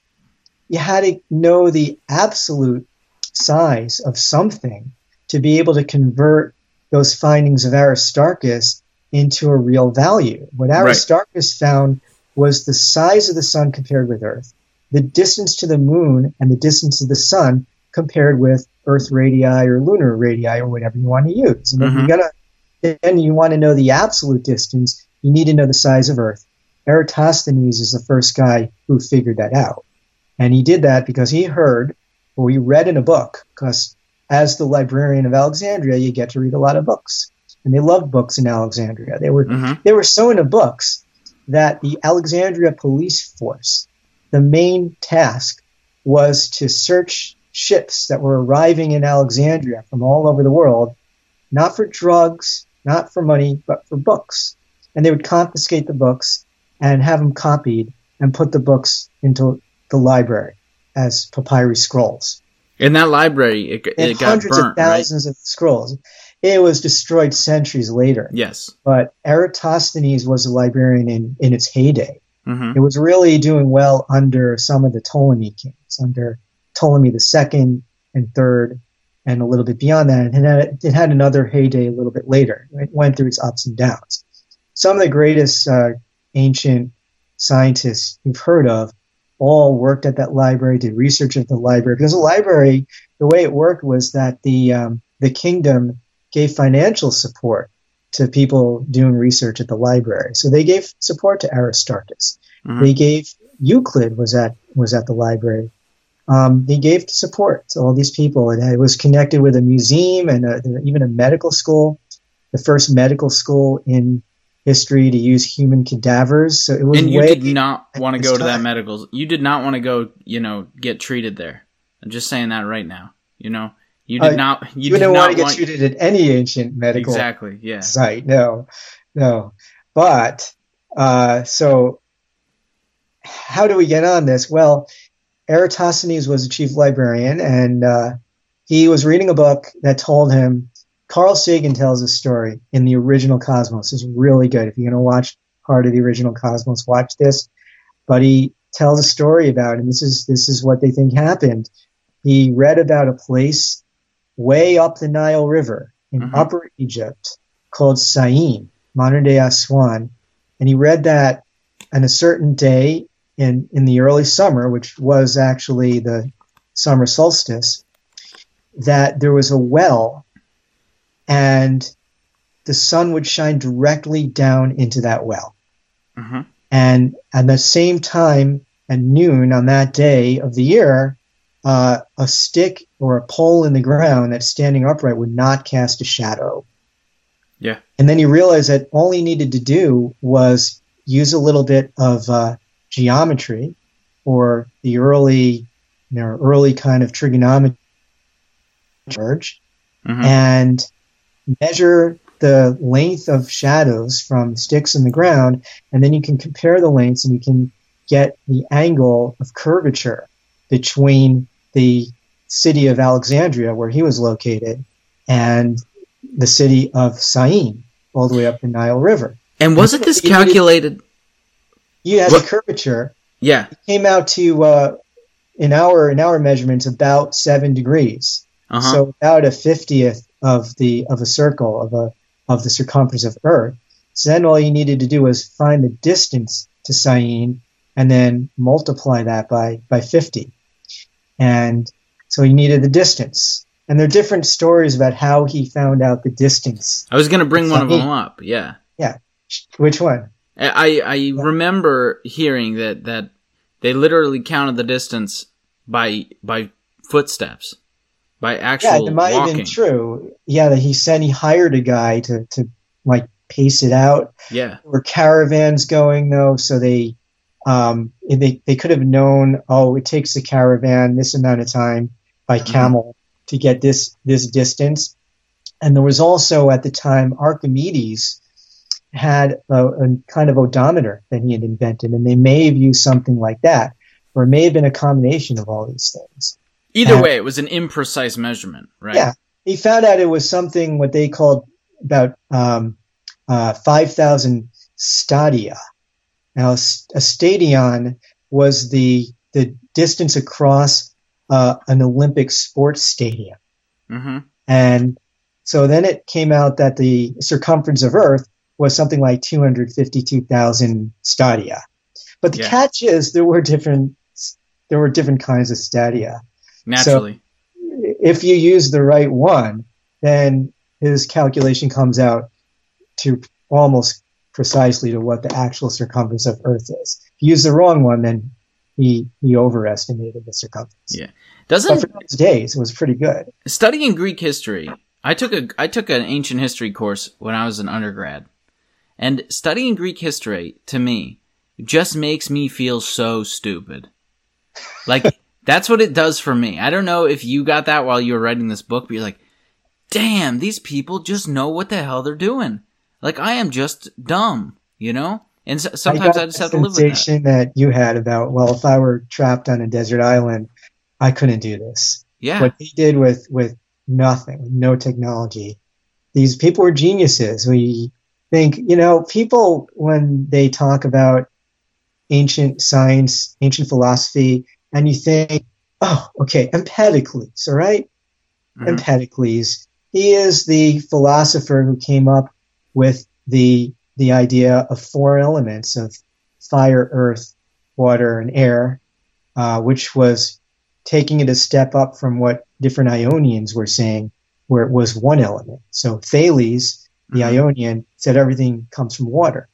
you had to know the absolute size of something to be able to convert those findings of Aristarchus into a real value. What Right. Aristarchus found was the size of the sun compared with Earth, the distance to the moon and the distance of the sun compared with Earth radii or lunar radii or whatever you want to use. And if Mhm. you're gonna, then you want to know the absolute distance, you need to know the size of Earth. Eratosthenes is the first guy who figured that out. And he did that because he heard, or he read in a book, because as the librarian of Alexandria, you get to read a lot of books. And they loved books in Alexandria. They were hmm they were so into books that the Alexandria police force, the main task was to search ships that were arriving in Alexandria from all over the world, not for drugs, not for money, but for books. And they would confiscate the books and have them copied and put the books into the library as papyri scrolls In that library, it, it got hundreds burnt, of thousands of scrolls. It was destroyed centuries later? Yes. but Eratosthenes was a librarian in, in its heyday. Hmm It was really doing well under some of the Ptolemy kings, under Ptolemy II and third, and a little bit beyond that. And it had, it had another heyday a little bit later. It went through its ups and downs. Some of the greatest uh, ancient scientists you've heard of all worked at that library, did research at the library. Because the library, the way it worked was that the um, the kingdom gave financial support to people doing research at the library. So they gave support to Aristarchus. Mhm. They gave Euclid was at was at the library. Um, they gave support to all these people, and it was connected with a museum and a, even a medical school, the first medical school in history to use human cadavers. So it was And you did not want to go to that time. medical. You did not want to go. You know, get treated there. I'm just saying that right now. You know, you did Uh, not. You, you did not want to get want. treated at any ancient medical Exactly. Yeah. site. No, no. But uh, so, how do we get on this? Well, Eratosthenes was a chief librarian, and uh, he was reading a book that told him. Carl Sagan tells a story in the original Cosmos. is really good. If you're going to watch part of the original Cosmos, watch this. But he tells a story about, and this is this is what they think happened. He read about a place way up the Nile River in Mhm. Upper Egypt called Syene, modern day Aswan, and he read that on a certain day in in the early summer, which was actually the summer solstice, that there was a well, and the sun would shine directly down into that well. hmm And at the same time, at noon on that day of the year, uh, a stick or a pole in the ground that's standing upright would not cast a shadow. Yeah. And then he realized that all he needed to do was use a little bit of uh, geometry or the early, you know, early kind of trigonometry charge hmm and measure the length of shadows from sticks in the ground, and then you can compare the lengths and you can get the angle of curvature between the city of Alexandria, where he was located, and the city of Syene, all the way up the Nile River. And wasn't this calculated? You had What- the curvature Yeah. came out to uh, in our in our measurements about seven degrees. Uh huh. So about a fiftieth of the of a circle of a of the circumference of Earth. So then all you needed to do was find the distance to Syene and then multiply that by by 50. And so he needed the distance. And there are different stories about how he found out the distance. I was going to bring one of them up. Yeah. Yeah. Which one? I I remember hearing that that they literally counted the distance by by footsteps, by actual yeah, it might walking. have been true. Yeah, that he said he hired a guy to to like pace it out. Yeah, There were caravans going though, so they um they they could have known. Oh, it takes the caravan this amount of time by Mm-hmm. camel to get this this distance. And there was also at the time Archimedes had a, a kind of odometer that he had invented, and they may have used something like that, or it may have been a combination of all these things. Either Uh, way, it was an imprecise measurement, right? Yeah, he found out it was something what they called about um, uh, five thousand stadia. Now, a stadion was the the distance across uh, an Olympic sports stadium, Mm-hmm. and so then it came out that the circumference of Earth was something like two hundred fifty-two thousand stadia. But the Yeah. catch is there were different there were different kinds of stadia Naturally. if you use the right one, then his calculation comes out to almost precisely to what the actual circumference of Earth is. If you use the wrong one, then he he overestimated the circumference. Yeah. Doesn't for those days, it was pretty good. studying Greek history, I took a I took an ancient history course when I was an undergrad. And studying Greek history to me just makes me feel so stupid. Like <laughs> that's what it does for me. I don't know if you got that while you were writing this book, but you're like, "Damn, these people just know what the hell they're doing." Like I am just dumb, you know? And s- sometimes I, got just have to live with that. sensation that. you had about well, if I were trapped on a desert island, I couldn't do this. Yeah. what they did with with nothing, with no technology. These people were geniuses. We think, you know, people when they talk about ancient science, ancient philosophy, and you think, oh, okay, Empedocles, all right? Mhm. Empedocles. He is the philosopher who came up with the the idea of four elements of fire, earth, water, and air, uh, which was taking it a step up from what different Ionians were saying, where it was one element. So Thales, the Mhm. Ionian, said everything comes from water.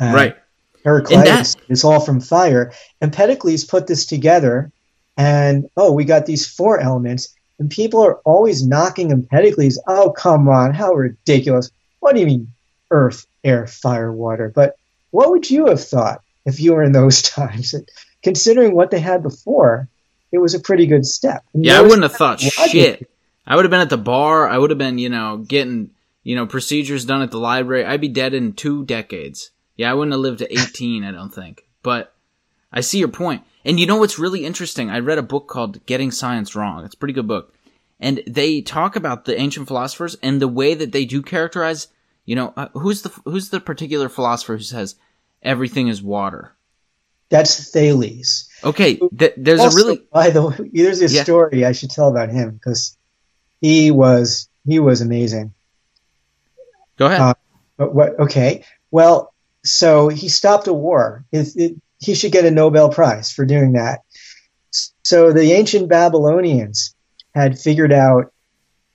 Uh, right. Heraclitus, it's all from fire. Empedocles put this together, and oh, we got these four elements, and people are always knocking Empedocles. Oh, come on, how ridiculous! What do you mean, earth, air, fire, water? But what would you have thought if you were in those <laughs> times? Considering what they had before, it was a pretty good step. And Yeah, I wouldn't have thought logic. shit. I would have been at the bar. I would have been, you know, getting, you know, procedures done at the library. I'd be dead in two decades. Yeah, I wouldn't have lived to 18, I don't think. But I see your point. And you know what's really interesting? I read a book called Getting Science Wrong. It's a pretty good book. And they talk about the ancient philosophers and the way that they do characterize, you know, uh, who's the who's the particular philosopher who says everything is water? That's Thales. Okay, th- there's Also, a really by the way, there's a Yeah. story I should tell about him because he was he was amazing. Go ahead. Uh, But what? Okay, well, so he stopped a war. It, it, he should get a Nobel Prize for doing that. So the ancient Babylonians had figured out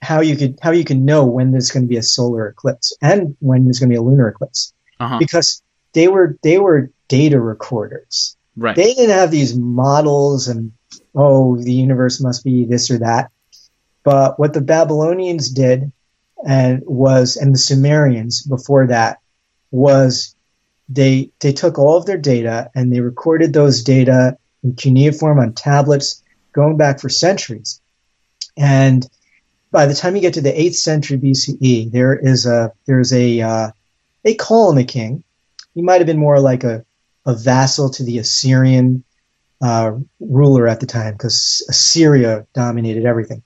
how you could how you can know when there's going to be a solar eclipse and when there's going to be a lunar eclipse uh-huh. because they were they were data recorders Right. they didn't have these models and oh the universe must be this or that but what the babylonians did and was and the sumerians before that was they they took all of their data and they recorded those data in cuneiform on tablets going back for centuries and by the time you get to the 8th century bce there is a there's a uh, they call him a king he might have been more like a a vassal to the Assyrian uh, ruler at the time because Assyria dominated everything.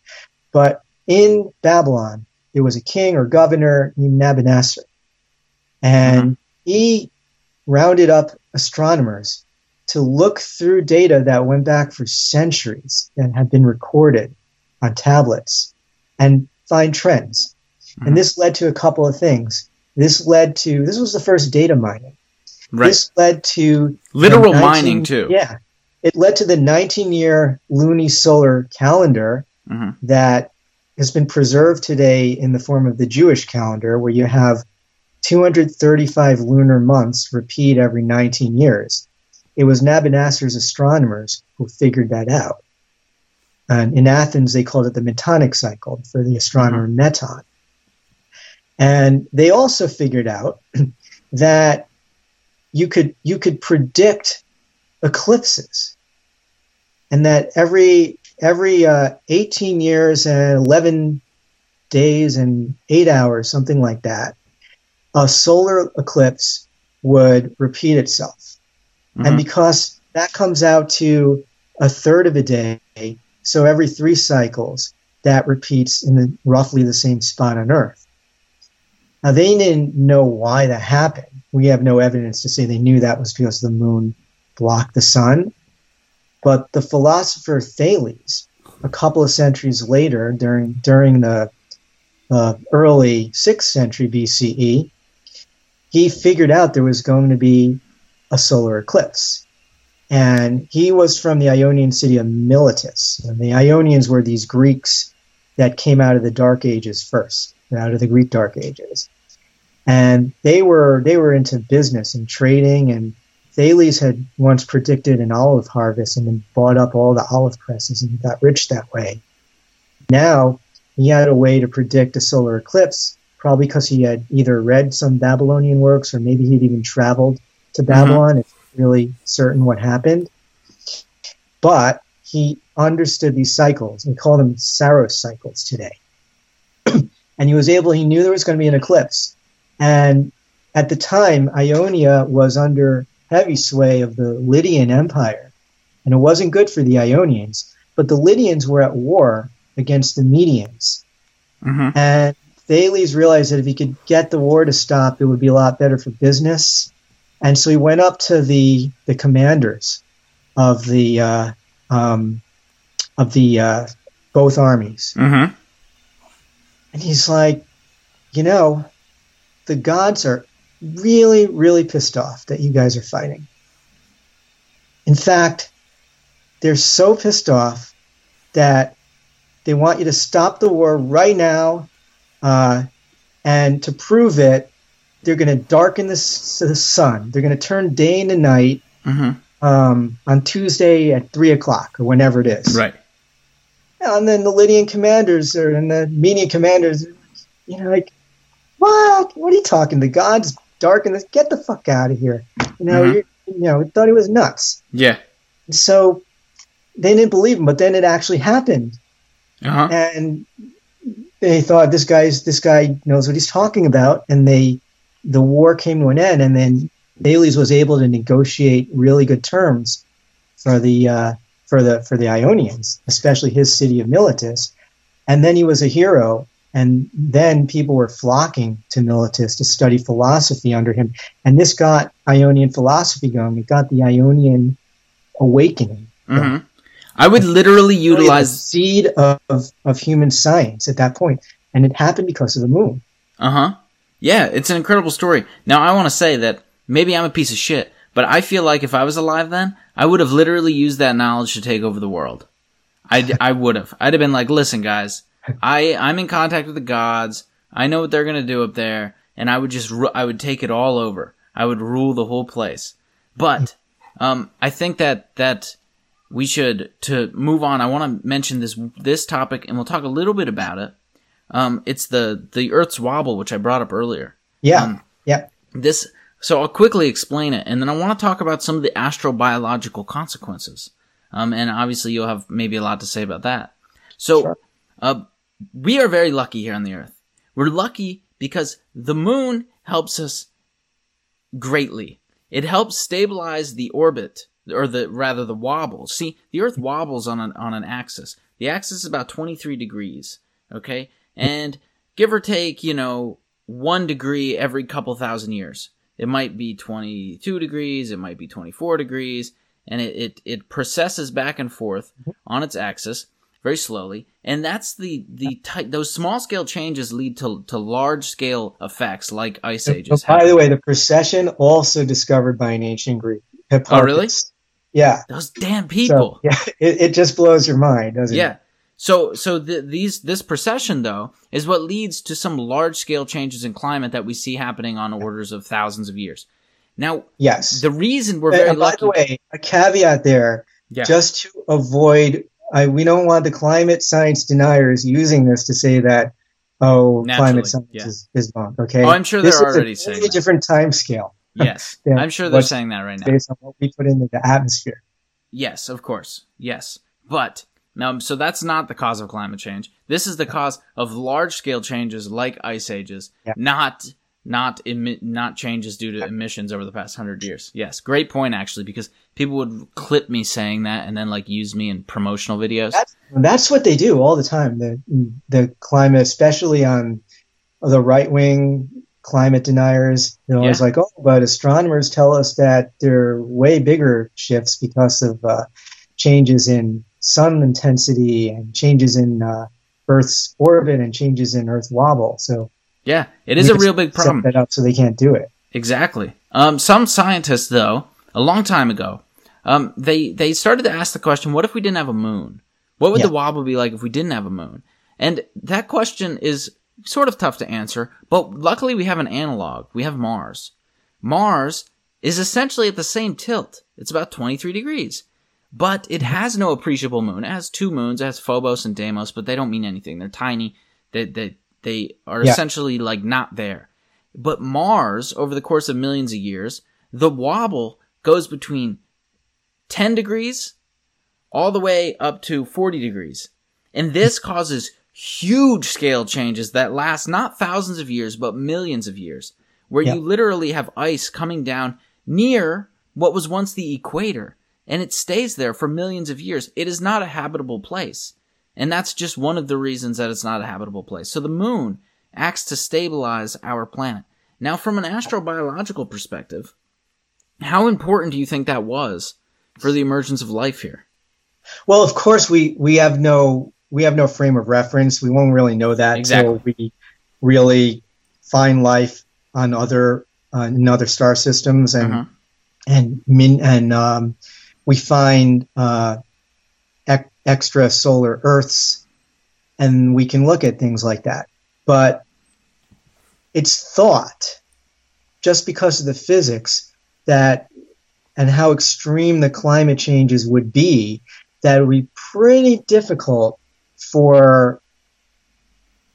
But in Babylon, there was a king or governor named Nabonassar. And he rounded up astronomers to look through data that went back for centuries and had been recorded on tablets and find trends. Mhm. And this led to a couple of things. This led to, this was the first data mining. Right. This led to Literal 19 mining too. Yeah. It led to the 19 year lunisolar calendar hmm that has been preserved today in the form of the Jewish calendar, where you have 235 lunar months repeat every 19 years. It was Nabonidus' astronomers who figured that out. And in Athens, they called it the Metonic cycle for the astronomer Meton. And they also figured out <clears throat> that you could you could predict eclipses, and that every every uh, 18 years and 11 days and eight hours, something like that, a solar eclipse would repeat itself. And Mhm. because that comes out to a third of a day, so every three cycles, that repeats in the, roughly the same spot on Earth. Now, they didn't know why that happened. We have no evidence to say they knew that was because the moon blocked the sun. But the philosopher Thales, a couple of centuries later, during, during the uh, early 6th century BCE, he figured out there was going to be a solar eclipse. And he was from the Ionian city of Miletus. And the Ionians were these Greeks that came out of the Dark Ages first, out of the Greek Dark Ages. And they were they were into business and trading and Thales had once predicted an olive harvest and then bought up all the olive presses and got rich that way. Now he had a way to predict a solar eclipse, probably because he had either read some Babylonian works or maybe he'd even traveled to mm-hmm. Babylon. It's really certain what happened. But he understood these cycles. We call them Saros cycles today. <clears throat> and he was able, he knew there was going to be an eclipse. And at the time, Ionia was under heavy sway of the Lydian Empire. And it wasn't good for the Ionians. But the Lydians were at war against the Medians. Mhm. And Thales realized that if he could get the war to stop, it would be a lot better for business. And so he went up to the the commanders of the uh, um, of the uh, both armies, Mhm. and he's like, you know, the gods are really, really pissed off that you guys are fighting. In fact, they're so pissed off that they want you to stop the war right now, uh, and to prove it, they're going to darken the, s- the sun. They're going to turn day into night Mhm. um, on Tuesday at three o'clock or whenever it is. Right. And then the Lydian commanders or and the Median commanders, you know, like, what? What are you talking? The gods darken this. Get the fuck out of here. You know, Mhm. you you know, thought he was nuts. Yeah. So they didn't believe him, but then it actually happened, Uh huh. and they thought this guy's this guy knows what he's talking about, and they the war came to an end, and then Thales was able to negotiate really good terms for the uh, for the for the Ionians, especially his city of Miletus, and then he was a hero. And then people were flocking to Miletus to study philosophy under him, and this got Ionian philosophy going. It got the Ionian awakening. hmm I would literally Really the utilize. seed of, of human science at that point, and it happened because of the moon. Uh huh. Yeah, it's an incredible story. Now, I want to say that maybe I'm a piece of shit, but I feel like if I was alive then, I would have literally used that knowledge to take over the world. I, I would have. I'd have been like, listen, guys, I, I'm in contact with the gods. I know what they're going to do up there. And I would just, ru- I would take it all over. I would rule the whole place. But, um, I think that, that we should, to move on, I want to mention this, this topic and we'll talk a little bit about it. Um, it's the, the Earth's wobble, which I brought up earlier Yeah, Um, yeah. this so i'll quickly explain it and then i want to talk about some of the astrobiological consequences um, and obviously you'll have maybe a lot to say about that so Sure. uh, we are very lucky here on the earth. We're lucky because the moon helps us greatly. It helps stabilize the orbit or the rather the wobble see the earth wobbles on an on an axis. The axis is about 23 degrees okay? And give or take you know one degree every couple thousand years. It might be 22 degrees, it might be 24 degrees, and it, it, it precesses back and forth mm-hmm. on its axis. Very slowly, and that's the the type. Those small scale changes lead to to large scale effects like ice ages. by the way, the precession also discovered by an ancient Greek. Oh, really? Yeah. Those damn people. So, <laughs> yeah, it, it just blows your mind, doesn't yeah. it? Yeah. So, so the, these this precession though is what leads to some large scale changes in climate that we see happening on orders of thousands of years. Now, yes, the reason we're very and by lucky. the way, a caveat there, Yeah. just to avoid, I, we don't want the climate science deniers using this to say that, oh, Naturally, climate science yeah. is, is wrong. Okay, Oh, I'm sure this they're is already a saying that. different time scale yes, <laughs> I'm sure they're saying that right now. based on what we put into the atmosphere. Yes, of course. Yes. But now so that's not the cause of climate change. This is the cause of large scale changes like ice ages, Yeah. not not emi- not changes due to emissions over the past 100 years. Yes, great point actually because people would clip me saying that and then like use me in promotional videos. That's, that's what they do all the time. The the climate, especially on the right wing climate deniers, they're always Yeah. like, "Oh, but astronomers tell us that there are way bigger shifts because of uh, changes in sun intensity and changes in uh, Earth's orbit and changes in Earth wobble." So yeah, it is a real big problem. set that up so they can't do it. Exactly. Um, some scientists, though, a long time ago, um, they they started to ask the question: What if we didn't have a moon? What would Yeah. the wobble be like if we didn't have a moon? And that question is sort of tough to answer, but luckily we have an analog. We have Mars. Mars is essentially at the same tilt. It's about 23 degrees. But it has no appreciable moon. It has two moons. It has Phobos and Deimos, but they don't mean anything. They're tiny. They, they, they are Yeah. essentially like not there. But Mars, over the course of millions of years, the wobble goes between 10 degrees all the way up to 40 degrees. And this <laughs> causes huge scale changes that last not thousands of years, but millions of years, where Yeah. you literally have ice coming down near what was once the equator, and it stays there for millions of years. It is not a habitable place. And that's just one of the reasons that it's not a habitable place. So the moon acts to stabilize our planet. Now, from an astrobiological perspective, how important do you think that was for the emergence of life here? Well, of course, we we have no we have no frame of reference. We won't really know that Exactly. until we really find life on other uh, in other star systems and Uh-huh. and min and um, we find uh, extra solar Earths, and we can look at things like that. But it's thought, just because of the physics, that and how extreme the climate changes would be, that it would be pretty difficult for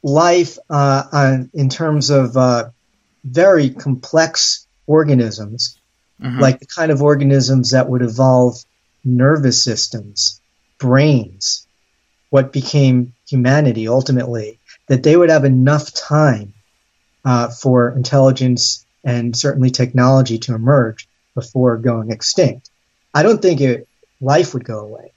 life uh, on, in terms of uh, very complex organisms, Mhm. like the kind of organisms that would evolve nervous systems, brains, what became humanity ultimately, that they would have enough time uh, for intelligence and certainly technology to emerge before going extinct. I don't think it, life would go away.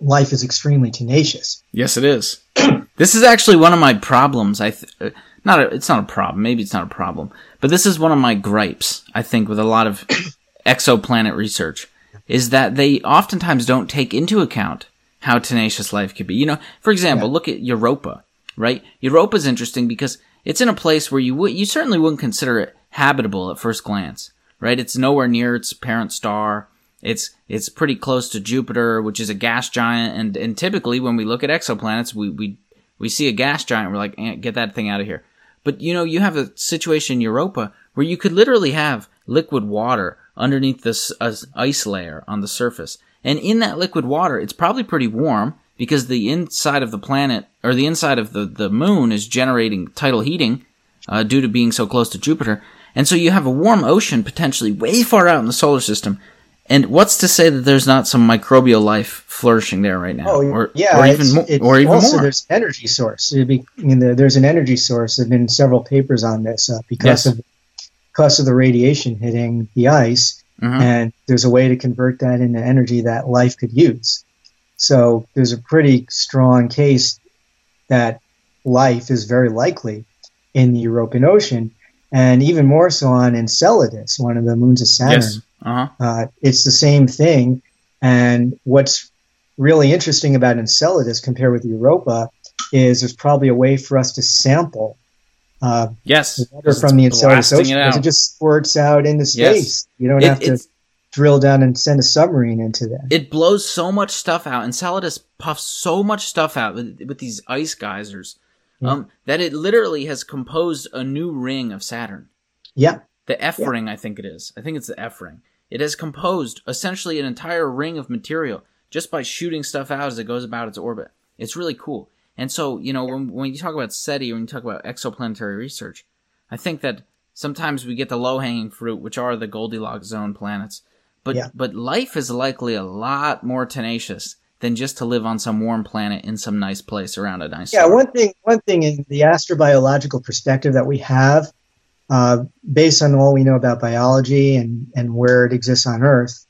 Life is extremely tenacious. Yes, it is. <clears throat> this is actually one of my problems. I th- uh, not a, it's not a problem. Maybe it's not a problem, but this is one of my gripes. I think with a lot of <clears throat> exoplanet research is that they oftentimes don't take into account how tenacious life could be. You know, for example, Yeah. look at Europa, right? Europa is interesting because it's in a place where you would you certainly wouldn't consider it habitable at first glance, right? It's nowhere near its parent star. It's it's pretty close to Jupiter, which is a gas giant, and and typically when we look at exoplanets, we we we see a gas giant, we're like, eh, get that thing out of here. But you know, you have a situation in Europa where you could literally have liquid water underneath this uh, ice layer on the surface, and in that liquid water, it's probably pretty warm because the inside of the planet or the inside of the the moon is generating tidal heating uh, due to being so close to Jupiter. And so you have a warm ocean potentially way far out in the solar system. And what's to say that there's not some microbial life flourishing there right now? Oh, or, yeah, or even, mo- or even also more. There's an energy source. Be, you know, there's an energy source. There've been several papers on this uh, because Yes. of because of the radiation hitting the ice, Mhm. and there's a way to convert that into energy that life could use. So there's a pretty strong case that life is very likely in the European Ocean, and even more so on Enceladus, one of the moons of Saturn Yes. Uh huh. uh, it's the same thing. And what's really interesting about Enceladus compared with Europa is there's probably a way for us to sample uh, yes water from the Enceladus Ocean it, it, just squirts out into space. Yes. You don't it, have to drill down and send a submarine into that. It blows so much stuff out. Enceladus puffs so much stuff out with, with these ice geysers yeah. um, that it literally has composed a new ring of Saturn. Yeah. The F yeah. ring, I think it is. I think it's the F ring. It has composed essentially an entire ring of material just by shooting stuff out as it goes about its orbit. It's really cool. And so, you know, when, when you talk about SETI, when you talk about exoplanetary research, I think that sometimes we get the low hanging fruit, which are the Goldilocks zone planets. But yeah. but life is likely a lot more tenacious than just to live on some warm planet in some nice place around a nice. Yeah, star. one thing one thing in the astrobiological perspective that we have, uh, based on all we know about biology and and where it exists on Earth,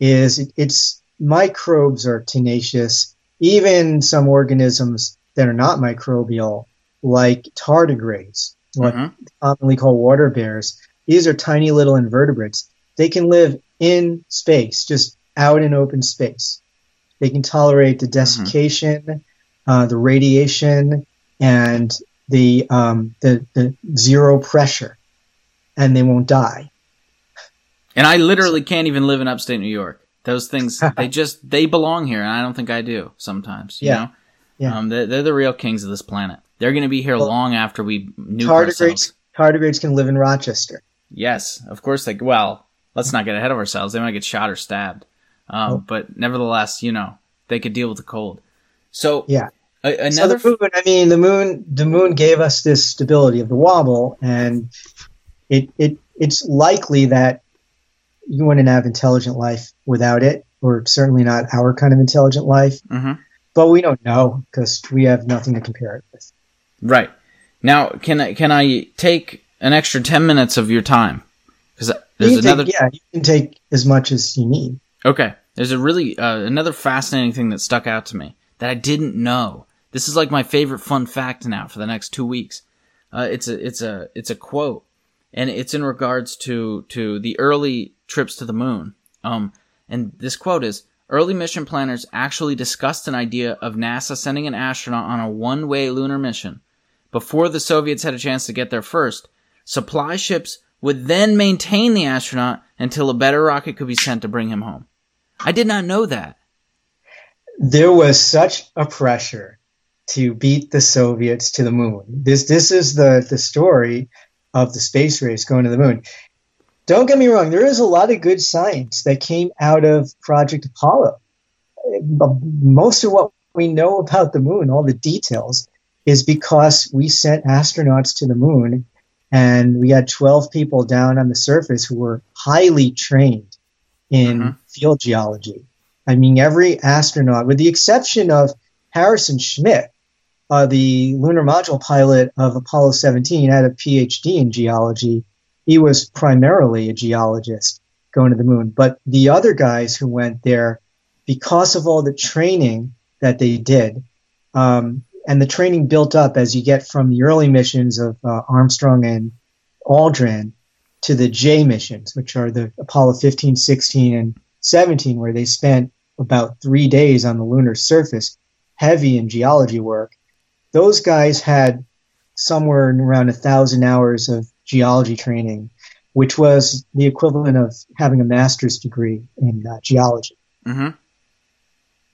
is it, it's microbes are tenacious. Even some organisms that are not microbial, like tardigrades, what mm-hmm. commonly called water bears, these are tiny little invertebrates. They can live in space, just out in open space. They can tolerate the mm-hmm. desiccation, mm-hmm. uh, the radiation, and the, um, the the zero pressure, and they won't die. And I literally can't even live in upstate New York. Those things, they <laughs> just they belong here, and I don't think I do. Sometimes, you yeah. know, yeah. Um, they're, they're, the real kings of this planet. They're going to be here well, long after we nuke tardigrades, ourselves. Tardigrades can live in Rochester. Yes, of course they. Well, let's not get ahead of ourselves. They might get shot or stabbed. Um, oh. But nevertheless, you know, they could deal with the cold. So yeah, a- another. So the moon. I mean, the moon. The moon gave us this stability of the wobble, and it it it's likely that you wouldn't have intelligent life without it, or certainly not our kind of intelligent life. Mm-hmm. But we don't know because we have nothing to compare it with. Right now, can I can I take an extra ten minutes of your time? Because there's another. Take, yeah, you can take as much as you need. Okay, there's a really uh, another fascinating thing that stuck out to me that I didn't know. This is like my favorite fun fact now for the next two weeks. Uh, it's a it's a it's a quote, and it's in regards to to the early trips to the moon. Um, and this quote is: Early mission planners actually discussed an idea of NASA sending an astronaut on a one-way lunar mission. Before the Soviets had a chance to get there first, supply ships would then maintain the astronaut until a better rocket could be sent to bring him home. I did not know that. There was such a pressure to beat the Soviets to the moon. This this is the the story of the space race going to the moon. Don't get me wrong, there is a lot of good science that came out of Project Apollo. Most of what we know about the moon, all the details, is because we sent astronauts to the moon and we had 12 people down on the surface who were highly trained in mm-hmm. field geology. I mean, every astronaut, with the exception of Harrison Schmitt, uh, the lunar module pilot of Apollo 17, had a PhD in geology. He was primarily a geologist going to the moon. But the other guys who went there, because of all the training that they did, um, and the training built up as you get from the early missions of uh, Armstrong and Aldrin to the J missions, which are the Apollo 15, 16, and 17, where they spent about three days on the lunar surface, heavy in geology work. Those guys had somewhere around a thousand hours of geology training, which was the equivalent of having a master's degree in uh, geology. Mm-hmm.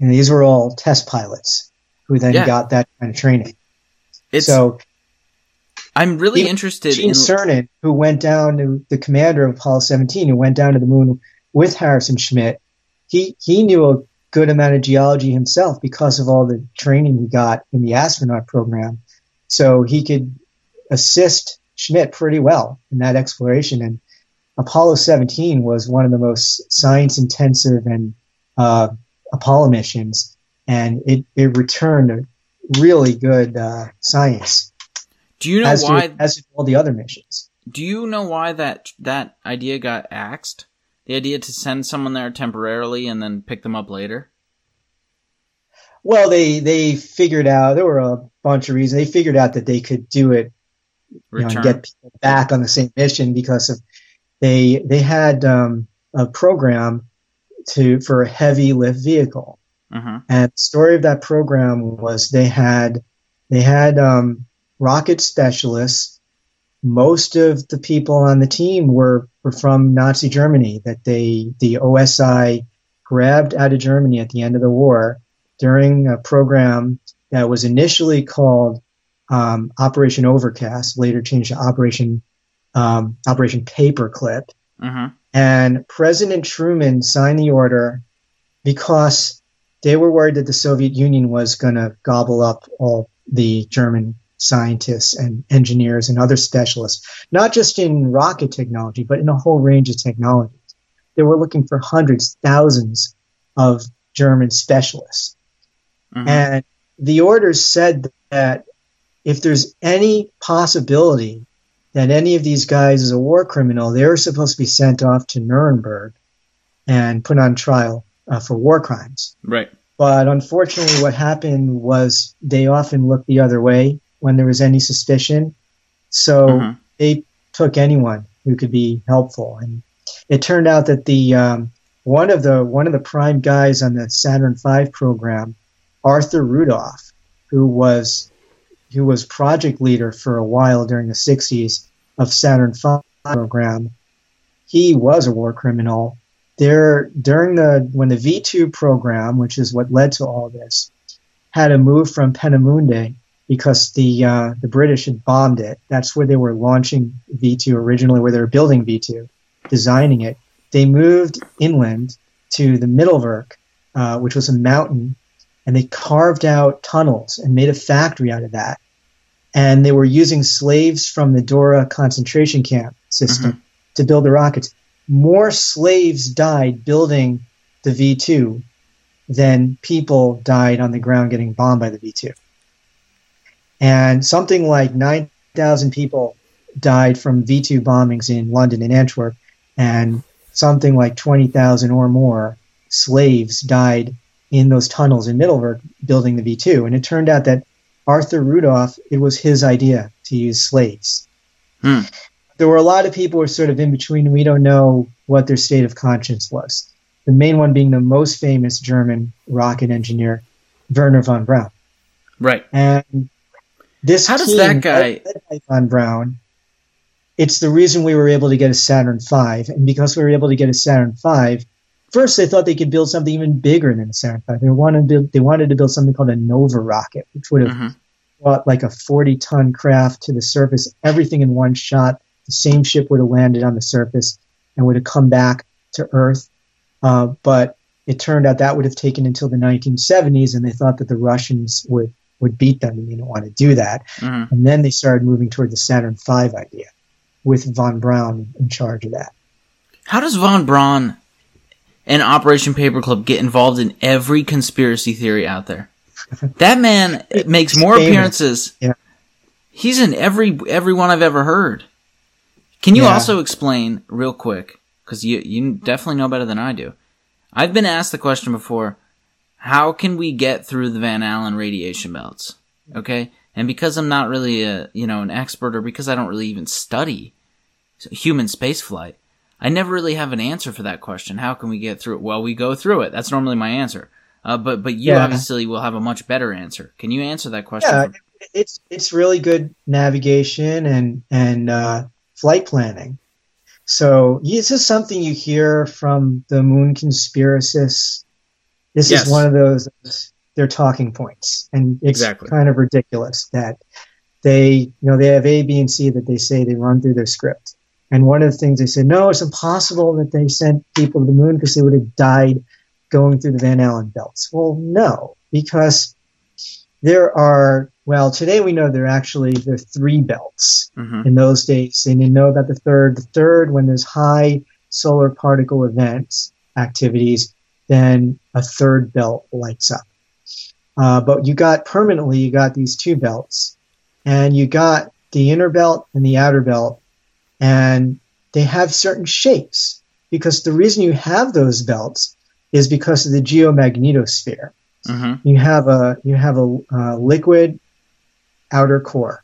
And these were all test pilots who then yeah. got that kind of training. It's, so I'm really interested Gene in Cernan, who went down to the commander of Apollo 17, who went down to the moon with Harrison Schmitt. He he knew a good amount of geology himself because of all the training he got in the astronaut program. So he could assist Schmitt pretty well in that exploration. And Apollo 17 was one of the most science intensive and uh, Apollo missions and it, it returned really good uh, science. Do you know as why? Did, as did all the other missions. Do you know why that that idea got axed? The idea to send someone there temporarily and then pick them up later. Well, they they figured out there were a bunch of reasons. They figured out that they could do it, you know, get people back on the same mission because of they they had um, a program to for a heavy lift vehicle. Hmm And the story of that program was they had they had um, rocket specialists. Most of the people on the team were, were from Nazi Germany that they the OSI grabbed out of Germany at the end of the war during a program that was initially called um, Operation Overcast, later changed to Operation um, Operation Paperclip. hmm And President Truman signed the order because they were worried that the Soviet Union was going to gobble up all the German scientists and engineers and other specialists, not just in rocket technology, but in a whole range of technologies. They were looking for hundreds, thousands of German specialists. hmm And the orders said that if there's any possibility that any of these guys is a war criminal, they were supposed to be sent off to Nuremberg and put on trial uh, for war crimes. Right. But unfortunately, what happened was they often looked the other way when there was any suspicion. So Mhm. they took anyone who could be helpful, and it turned out that the um, one of the one of the prime guys on the Saturn V program, Arthur Rudolph, who was who was project leader for a while during the 60s of Saturn V program, he was a war criminal. There during the when the V2 program, which is what led to all this, had a move from Peenemünde because the uh, the British had bombed it. That's where they were launching V2 originally, where they were building V2, designing it. They moved inland to the Mittelwerk, uh, which was a mountain, and they carved out tunnels and made a factory out of that. And they were using slaves from the Dora concentration camp system mm-hmm. to build the rockets. More slaves died building the V2 than people died on the ground getting bombed by the V2. And something like 9,000 people died from V2 bombings in London and Antwerp, and something like 20,000 or more slaves died in those tunnels in Mittelwerk building the V2. And it turned out that Arthur Rudolph, it was his idea to use slaves. Hmm. There were a lot of people who were sort of in between, we don't know what their state of conscience was. The main one being the most famous German rocket engineer, Wernher von Braun. Right. And this How does team, that guy- von Braun, it's the reason we were able to get a Saturn V, and because we were able to get a Saturn V, first they thought they could build something even bigger than a Saturn V. They wanted to build, they wanted to build something called a Nova rocket, which would have hmm brought like a 40 ton craft to the surface, everything in one shot. The same ship would have landed on the surface and would have come back to Earth. Uh, but it turned out that would have taken until the 1970s, and they thought that the Russians would, would beat them, and they didn't want to do that. hmm And then they started moving toward the Saturn V idea, with von Braun in charge of that. How does Von Braun and Operation Paperclip get involved in every conspiracy theory out there? That man makes more appearances. Yeah. He's in every every one I've ever heard. Can you Yeah. also explain real quick because you you definitely know better than I do. I've been asked the question before: How can we get through the Van Allen radiation belts? Okay, and because I'm not really a you know an expert, or because I don't really even study human spaceflight, I never really have an answer for that question. How can we get through it? Well, we go through it. That's normally my answer. Uh, but but you Yeah. obviously will have a much better answer. Can you answer that question? Yeah, it's it's really good navigation and and uh, flight planning. So this is something you hear from the moon conspiracists. This Yes. is one of those their talking points, and it's Exactly. kind of ridiculous that they you know they have A, B, and C that they say they run through their script. And one of the things they said, no, it's impossible that they sent people to the moon because they would have died going through the Van Allen belts. Well, no, because there are well today we know there are actually there are three belts Mhm. in those days they didn't know about the third the third when there's high solar particle events activities then a third belt lights up uh, but you got permanently you got these two belts and you got the inner belt and the outer belt and they have certain shapes because the reason you have those belts is because of the geomagnetosphere Mhm. you have a you have a, uh liquid outer core,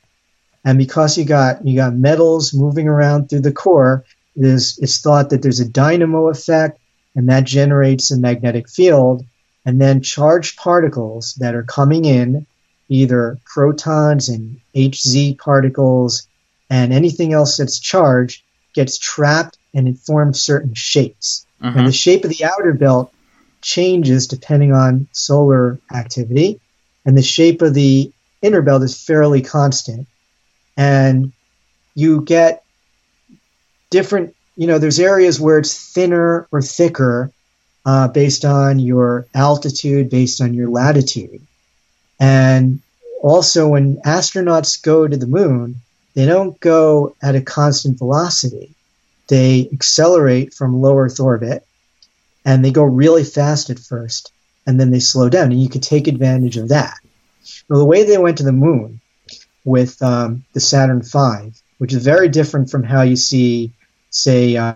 and because you got you got metals moving around through the core, there's it's thought that there's a dynamo effect, and that generates a magnetic field, and then charged particles that are coming in, either protons and Hz particles and anything else that's charged, gets trapped and it forms certain shapes. And the shape of the outer belt changes depending on solar activity, and the shape of the inner belt is fairly constant. And you get different, you know, there's areas where it's thinner or thicker uh, based on your altitude, based on your latitude. And also, when astronauts go to the moon, they don't go at a constant velocity. They accelerate from low Earth orbit and they go really fast at first and then they slow down. And you could take advantage of that. Well, the way they went to the moon with um, the Saturn V, which is very different from how you see, say, uh,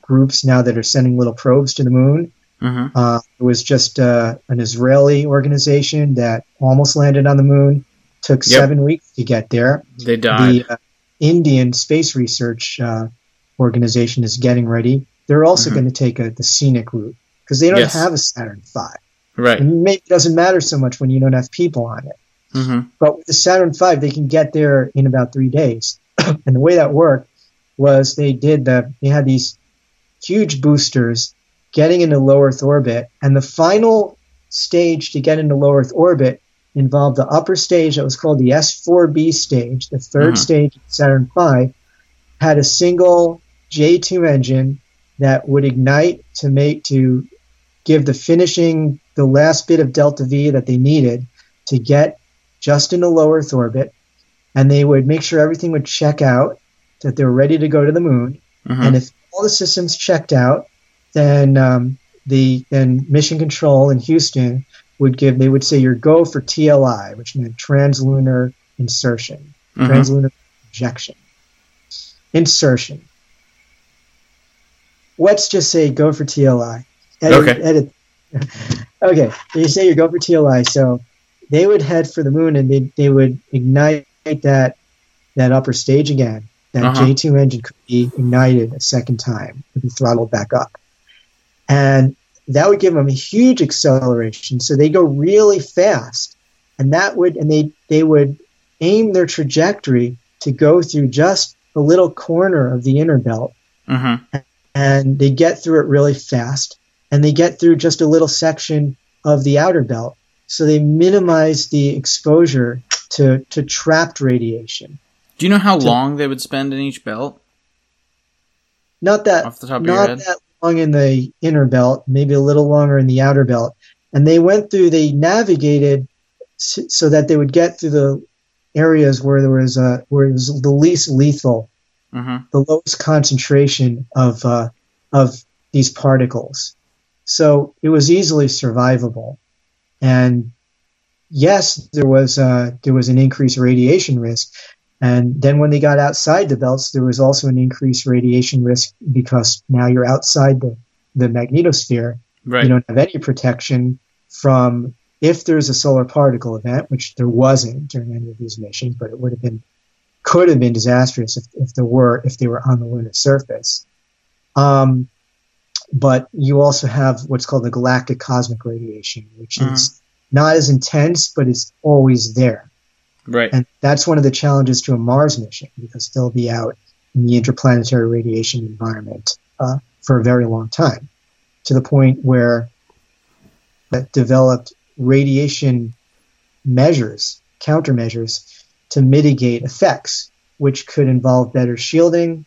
groups now that are sending little probes to the moon. Mhm. Uh, it was just uh, an Israeli organization that almost landed on the moon. Took Yep. seven weeks to get there. They died. The uh, Indian Space Research uh, Organization is getting ready. They're also Mhm. going to take a, the scenic route because they don't Yes. have a Saturn V. right. And maybe it doesn't matter so much when you don't have people on it. hmm But with the Saturn V, they can get there in about three days. <clears throat> and the way that worked was they did the they had these huge boosters getting into low Earth orbit, and the final stage to get into low Earth orbit involved the upper stage that was called the S4B stage, the 3rd Mhm. stage of Saturn V, had a single J2 engine that would ignite to make to give the finishing the last bit of delta V that they needed to get just into low Earth orbit, and they would make sure everything would check out, that they were ready to go to the moon. hmm And if all the systems checked out, then um, the then mission control in Houston would give they would say your go for TLI, which meant translunar insertion, Mhm. translunar injection, insertion. Let's just say go for TLI. Edit, Okay. Edit. <laughs> okay. You say you go for TLI, so they would head for the moon and they they would ignite that that upper stage again. That Uh-huh. J2 engine could be ignited a second time, could be throttled back up. And that would give them a huge acceleration. So they go really fast. And that would and they they would aim their trajectory to go through just a little corner of the inner belt hmm and they get through it really fast and they get through just a little section of the outer belt so they minimize the exposure to, to trapped radiation Do you know how long they would spend in each belt? not that Off the top of your head? that long in the inner belt maybe a little longer in the outer belt and they went through they navigated so that they would get through the areas where there was uh, where it was the least lethal hmm the lowest concentration of uh, of these particles. So it was easily survivable, and yes, there was uh, there was an increased radiation risk. And then when they got outside the belts, there was also an increased radiation risk because now you're outside the, the magnetosphere. Right. You don't have any protection from if there's a solar particle event, which there wasn't during any of these missions, but it would have been could have been disastrous if, if there were if they were on the lunar surface. Um, but you also have what's called the galactic cosmic radiation, which is not as intense, but it's always there. Right. And that's one of the challenges to a Mars mission because they'll be out in the interplanetary radiation environment uh, for a very long time, to the point where that developed radiation measures, countermeasures to mitigate effects, which could involve better shielding,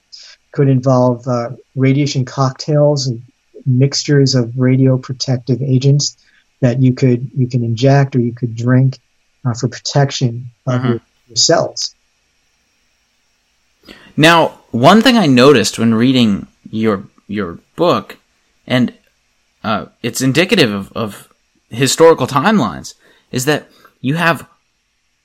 could involve uh, radiation cocktails and mixtures of radioprotective agents that you could you can inject or you could drink uh, for protection of Mhm. your, your cells. Now, one thing I noticed when reading your your book, and uh, it's indicative of, of historical timelines, is that you have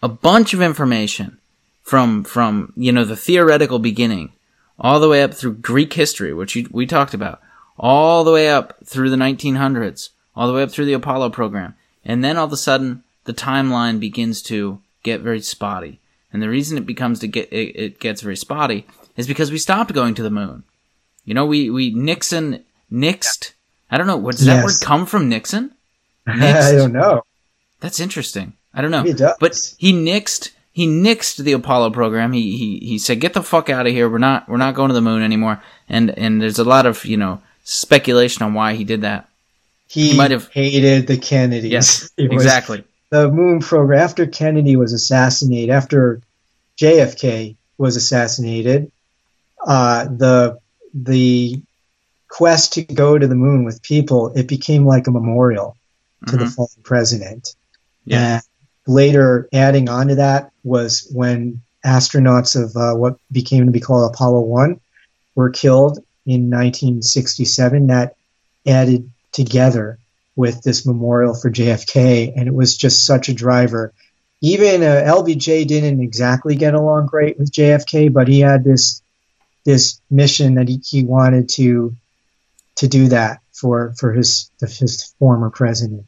a bunch of information from from you know the theoretical beginning all the way up through Greek history, which you, we talked about, all the way up through the 1900s, all the way up through the Apollo program, and then all of a sudden the timeline begins to get very spotty. And the reason it becomes to get it, it gets very spotty is because we stopped going to the moon. You know, we we Nixon nixed. I don't know. What does that word come from? Nixon? <laughs> I don't know. That's interesting. I don't know. Does. But he nixed he nixed the Apollo program. He he he said, "Get the fuck out of here. We're not we're not going to the moon anymore." And and there's a lot of you know speculation on why he did that. he, he might have- hated the Kennedys. Yes, <laughs> exactly. The moon program after Kennedy was assassinated, after JFK was assassinated, uh, the the quest to go to the moon with people it became like a memorial to the Mhm. fallen president. Yeah. And later, adding on to that was when astronauts of uh, what became to be called Apollo One were killed in 1967. That added together with this memorial for JFK, and it was just such a driver. Even uh, LBJ didn't exactly get along great with JFK, but he had this this mission that he, he wanted to to do that for for his his former president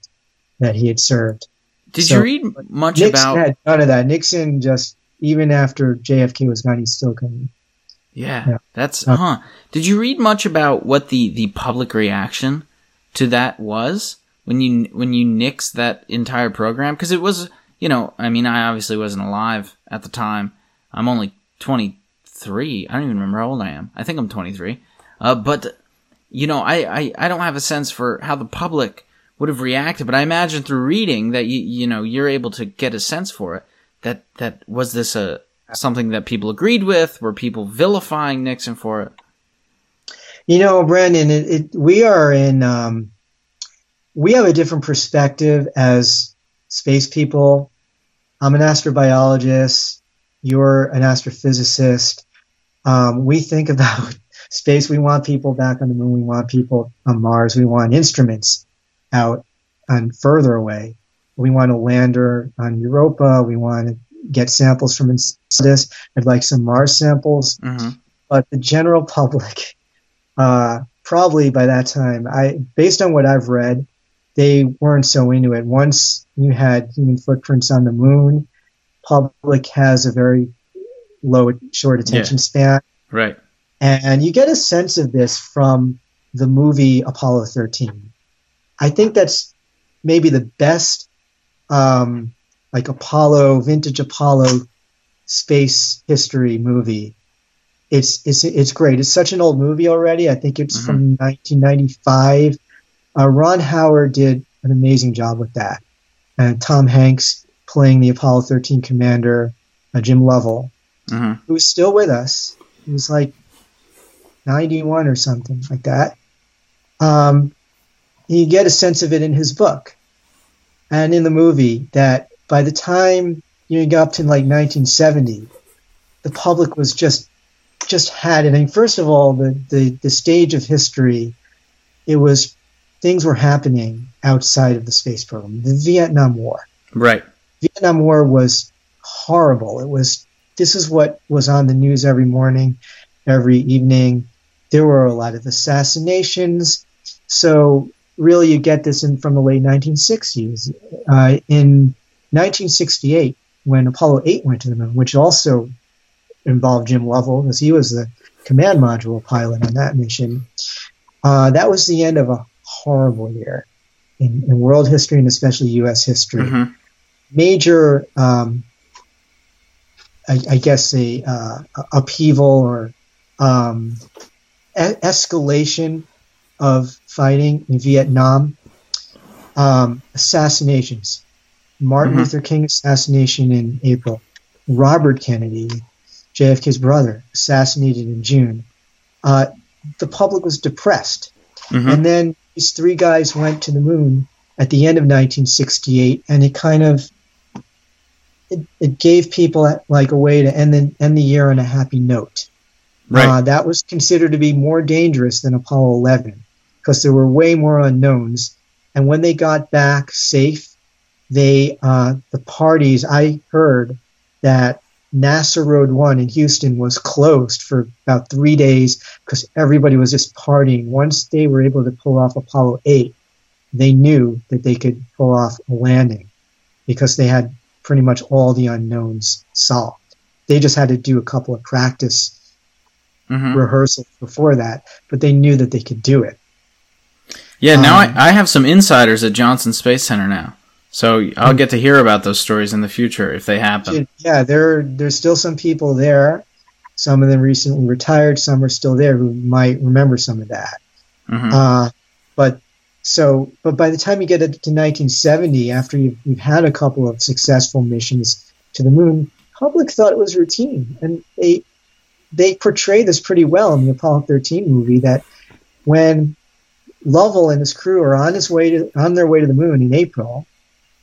that he had served. Did So, you read much Nixon about? had none of that. Nixon just even after JFK was gone, he still coming. Yeah, Yeah. that's Uh, huh. Did you read much about what the the public reaction to that was when you when you nixed that entire program? Because it was, you know, I mean, I obviously wasn't alive at the time. I'm only 23. I don't even remember how old I am. I think I'm 23. Uh, but you know, I, I I don't have a sense for how the public would have reacted, but I imagine through reading that you you know you're able to get a sense for it. That that was this a something that people agreed with? Were people vilifying Nixon for it? You know, Brendan, it, it, we are in. Um, we have a different perspective as space people. I'm an astrobiologist. You're an astrophysicist. Um, we think about <laughs> space. We want people back on the moon. We want people on Mars. We want instruments out and further away. We want a lander on Europa. We want to get samples from Enceladus. I'd like some Mars samples Mm-hmm. but the general <laughs> public, uh, probably by that time, I based on what I've read, they weren't so into it. Once you had human footprints on the moon, public has a very low, short attention span, Right. and you get a sense of this from the movie Apollo 13. I think that's maybe the best, um, like Apollo, vintage Apollo space history movie. It's it's it's great. It's such an old movie already. I think it's from 1995. Uh, Ron Howard did an amazing job with that, and Tom Hanks playing the Apollo 13 commander, uh, Jim Lovell, Mm-hmm. who's still with us. He was like 91 or something like that. Um, you get a sense of it in his book and in the movie that by the time you got up to like 1970, the public was just just had it. I mean, first of all, the, the, the stage of history, it was things were happening outside of the space program. The Vietnam War. Right. Vietnam War was horrible. It was this is what was on the news every morning, every evening. There were a lot of assassinations. So really, you get this in from the late 1960s. Uh, in 1968, when Apollo 8 went to the moon, which also involved Jim Lovell, because he was the command module pilot on that mission. Uh, that was the end of a horrible year in, in world history and especially U.S. history Mm-hmm. major, um, I, I guess, a uh, upheaval or um, e- escalation of fighting in Vietnam. Um, assassinations. Martin Mhm. Luther King assassination in April. Robert Kennedy, JFK's brother, assassinated in June. Uh, the public was depressed. Mm-hmm. And then these three guys went to the moon at the end of 1968, and it kind of it, it gave people like a way to end the end the year on a happy note. Right. Uh, that was considered to be more dangerous than Apollo 11 because there were way more unknowns. And when they got back safe, they uh, the parties I heard that NASA Road One in Houston was closed for about three days because everybody was just partying. Once they were able to pull off Apollo 8, they knew that they could pull off a landing because they had pretty much all the unknowns solved. They just had to do a couple of practice mm-hmm. rehearsals before that, but they knew that they could do it. Yeah, now Um, I, I have some insiders at Johnson Space Center now. So I'll get to hear about those stories in the future if they happen. Yeah, there there's still some people there. Some of them recently retired. Some are still there who might remember some of that. hmm Uh, but so, but by the time you get to 1970, after you've, you've had a couple of successful missions to the moon, public thought it was routine, and they they portray this pretty well in the Apollo 13 movie. That when Lovell and his crew are on his way to on their way to the moon in April,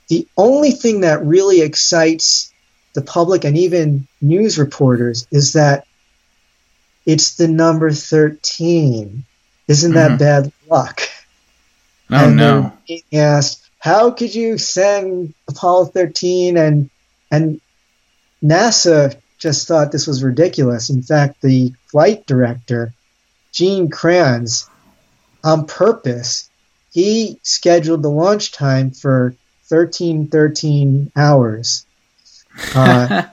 the only thing that really excites the public and even news reporters is that it's the number 13. Isn't that Mhm. bad luck? Oh and no. asked, how could you send Apollo 13? And and NASA just thought this was ridiculous. In fact, the flight director, Gene Kranz, on purpose, he scheduled the launch time for 13, 13 hours. <laughs> Uh,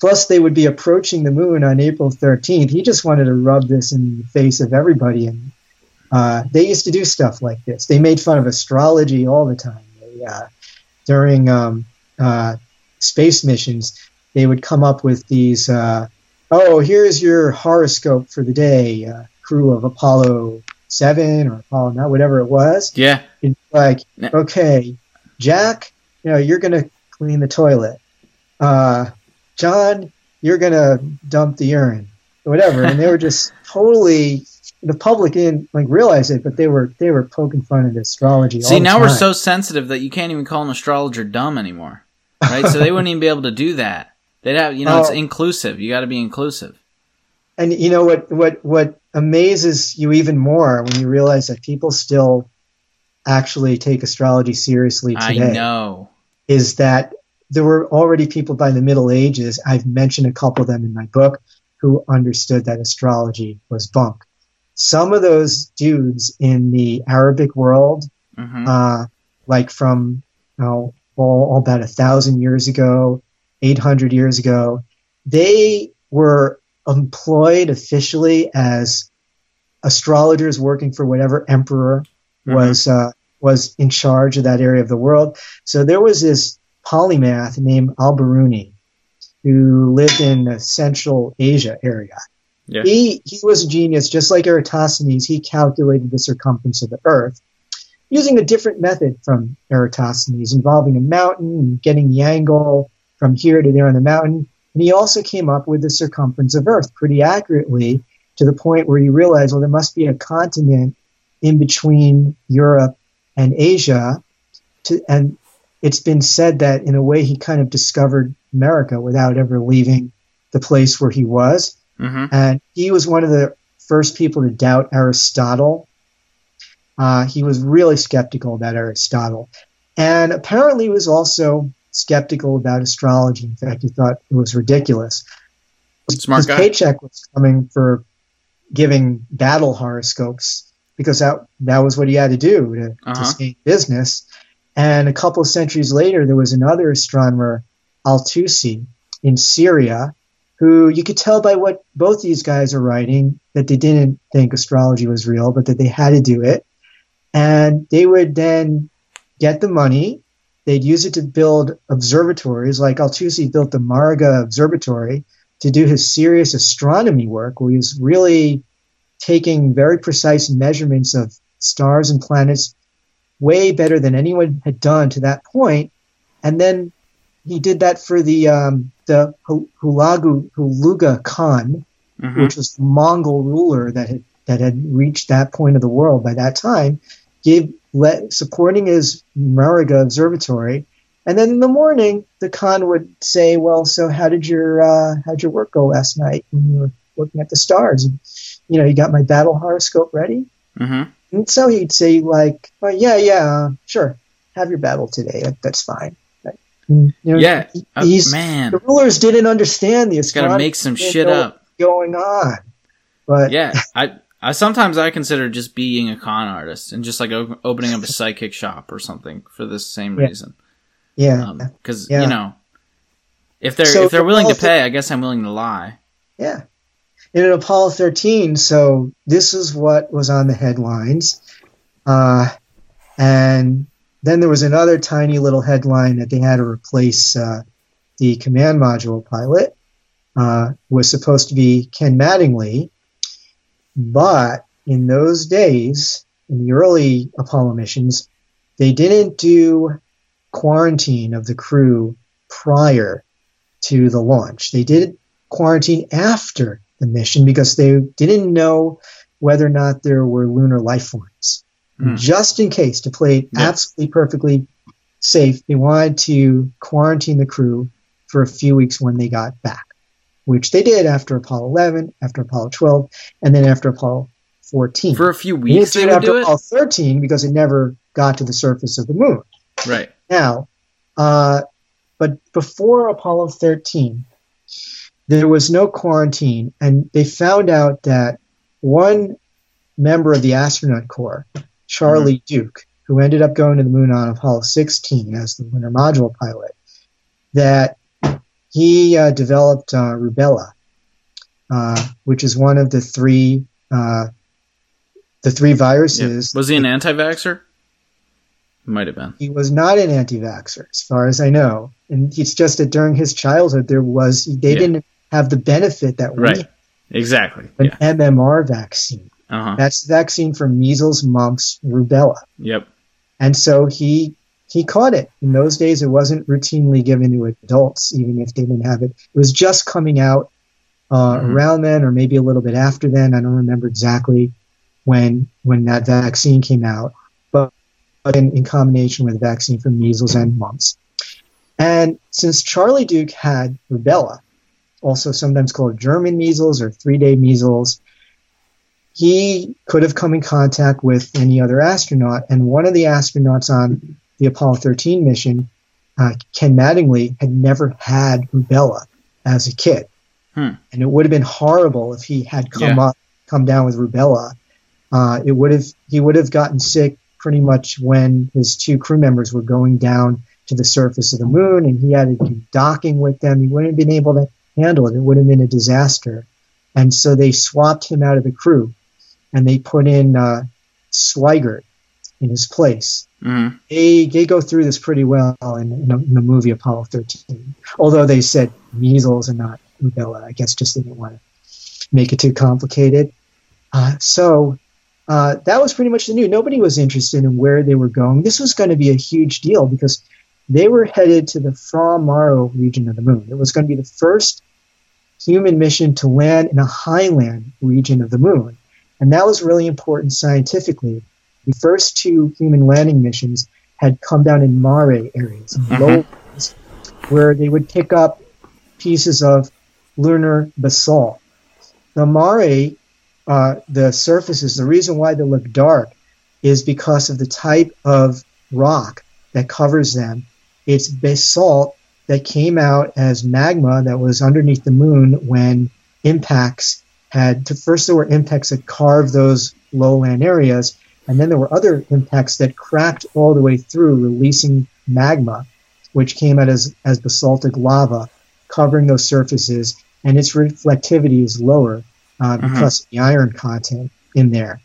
plus, they would be approaching the moon on April 13th. He just wanted to rub this in the face of everybody. And uh, they used to do stuff like this. They made fun of astrology all the time. They, uh, during um, uh, space missions, they would come up with these. Uh, oh, here's your horoscope for the day, uh, crew of Apollo Seven or Apollo Nine, whatever it was. yeah. It's like, okay, Jack, you know, you're gonna clean the toilet. Uh, John, you're gonna dump the urine, whatever. And they were <laughs> just totally. The public didn't like realize it, but they were they were poking fun at astrology. all See, now we're so sensitive that you can't even call an astrologer dumb anymore. Right? so they wouldn't even be able to do that. They'd have, you know, it's Oh. inclusive. You got to be inclusive. And you know what what what amazes you even more when you realize that people still actually take astrology seriously today. I know. is that there were already people by the Middle Ages. I've mentioned a couple of them in my book who understood that astrology was bunk. Some of those dudes in the Arabic world, hmm uh, like from you know, all, all about a thousand years ago, 800 years ago, they were employed officially as astrologers working for whatever emperor Mhm. was uh, was in charge of that area of the world. So there was this polymath named Al-Biruni who lived in the Central Asia area. Yeah. He he was a genius, just like Eratosthenes. He calculated the circumference of the Earth using a different method from Eratosthenes, involving a mountain and getting the angle from here to there on the mountain. And he also came up with the circumference of Earth pretty accurately to the point where he realized, well, there must be a continent in between Europe and Asia. To, and it's been said that in a way he kind of discovered America without ever leaving the place where he was. hmm And he was one of the first people to doubt Aristotle. Uh, he was really skeptical about Aristotle. And apparently was also skeptical about astrology. In fact, he thought it was ridiculous. Smart His guy. paycheck was coming for giving battle horoscopes because that, that was what he had to do to, Uh-huh. to stay in business. And a couple of centuries later, there was another astronomer, Al-Tusi, in Syria, who you could tell by what both these guys are writing that they didn't think astrology was real, but that they had to do it. And they would then get the money. They'd use it to build observatories, like Al-Tusi built the Maragheh Observatory to do his serious astronomy work, where he was really taking very precise measurements of stars and planets way better than anyone had done to that point. And then he did that for the um, the Hulagu Huluga Khan, hmm which was the Mongol ruler that had that had reached that point of the world by that time, gave let, supporting his Maragheh observatory. And then in the morning, the Khan would say, "Well, so how did your uh, how'd your work go last night when you were looking at the stars? And, you know, you got my battle horoscope ready." hmm And so he'd say, like, well, yeah, yeah, uh, sure, have your battle today. That's fine. You know, Yeah. Uh, man, the rulers didn't understand the got to make some shit up. going on. But Yeah, I, I sometimes I consider just being a con artist and just like o- opening up a psychic shop or something for this same Yeah. reason. yeah, Because Yeah. you know, if they're So if they're willing to pay, I guess I'm willing to lie. yeah. In Apollo 13, so this is what was on the headlines. Uh, and then there was another tiny little headline that they had to replace uh, the command module pilot. Uh, was supposed to be Ken Mattingly, but in those days, in the early Apollo missions, they didn't do quarantine of the crew prior to the launch. They did quarantine after the mission because they didn't know whether or not there were lunar life forms. Mm. Just in case, to play it yeah. absolutely perfectly safe, they wanted to quarantine the crew for a few weeks when they got back, which they did after Apollo 11, after Apollo 12, and then after Apollo 14. For a few weeks, they, they after Apollo 13 because it never got to the surface of the moon. Right. Now, uh, but before Apollo 13, there was no quarantine, and they found out that one member of the astronaut corps, Charlie mm-hmm. Duke, who ended up going to the moon on Apollo 16 as the lunar module pilot, that he uh, developed uh, rubella, uh, which is one of the three uh, the three viruses. Yeah. Was he an anti-vaxxer? Might have been. He was not an anti-vaxxer, as far as I know, and it's just that during his childhood there was they yeah. didn't have the benefit that right. we exactly an yeah. MMR vaccine. Uh-huh. That's the vaccine for measles, mumps, rubella. Yep. And so he he caught it. In those days, it wasn't routinely given to adults, even if they didn't have it. It was just coming out uh, mm-hmm. around then, or maybe a little bit after then. I don't remember exactly when when that vaccine came out, but, but in, in combination with the vaccine for measles and mumps. And since Charlie Duke had rubella, also sometimes called German measles or three day measles, he could have come in contact with any other astronaut. And one of the astronauts on the Apollo 13 mission, uh, Ken Mattingly, had never had rubella as a kid. Hmm. And it would have been horrible if he had come yeah. up, come down with rubella. Uh, it would have, he would have gotten sick pretty much when his two crew members were going down to the surface of the moon and he had to be docking with them. He wouldn't have been able to handle it. It would have been a disaster. And so they swapped him out of the crew and they put in uh, Swigert in his place. Mm-hmm. They, they go through this pretty well in, in, in, the movie Apollo 13, although they said measles and not rubella. I guess just they didn't want to make it too complicated. Uh, so uh, that was pretty much the news. Nobody was interested in where they were going. This was going to be a huge deal because they were headed to the Fra Mauro region of the moon. It was going to be the first human mission to land in a highland region of the moon. And that was really important scientifically. The first two human landing missions had come down in mare areas, in mm-hmm. lowlands, where they would pick up pieces of lunar basalt. The mare, uh, the surfaces, the reason why they look dark is because of the type of rock that covers them it's basalt that came out as magma that was underneath the moon when impacts had to first there were impacts that carved those lowland areas and then there were other impacts that cracked all the way through releasing magma which came out as, as basaltic lava covering those surfaces and its reflectivity is lower uh, mm-hmm. because of the iron content in there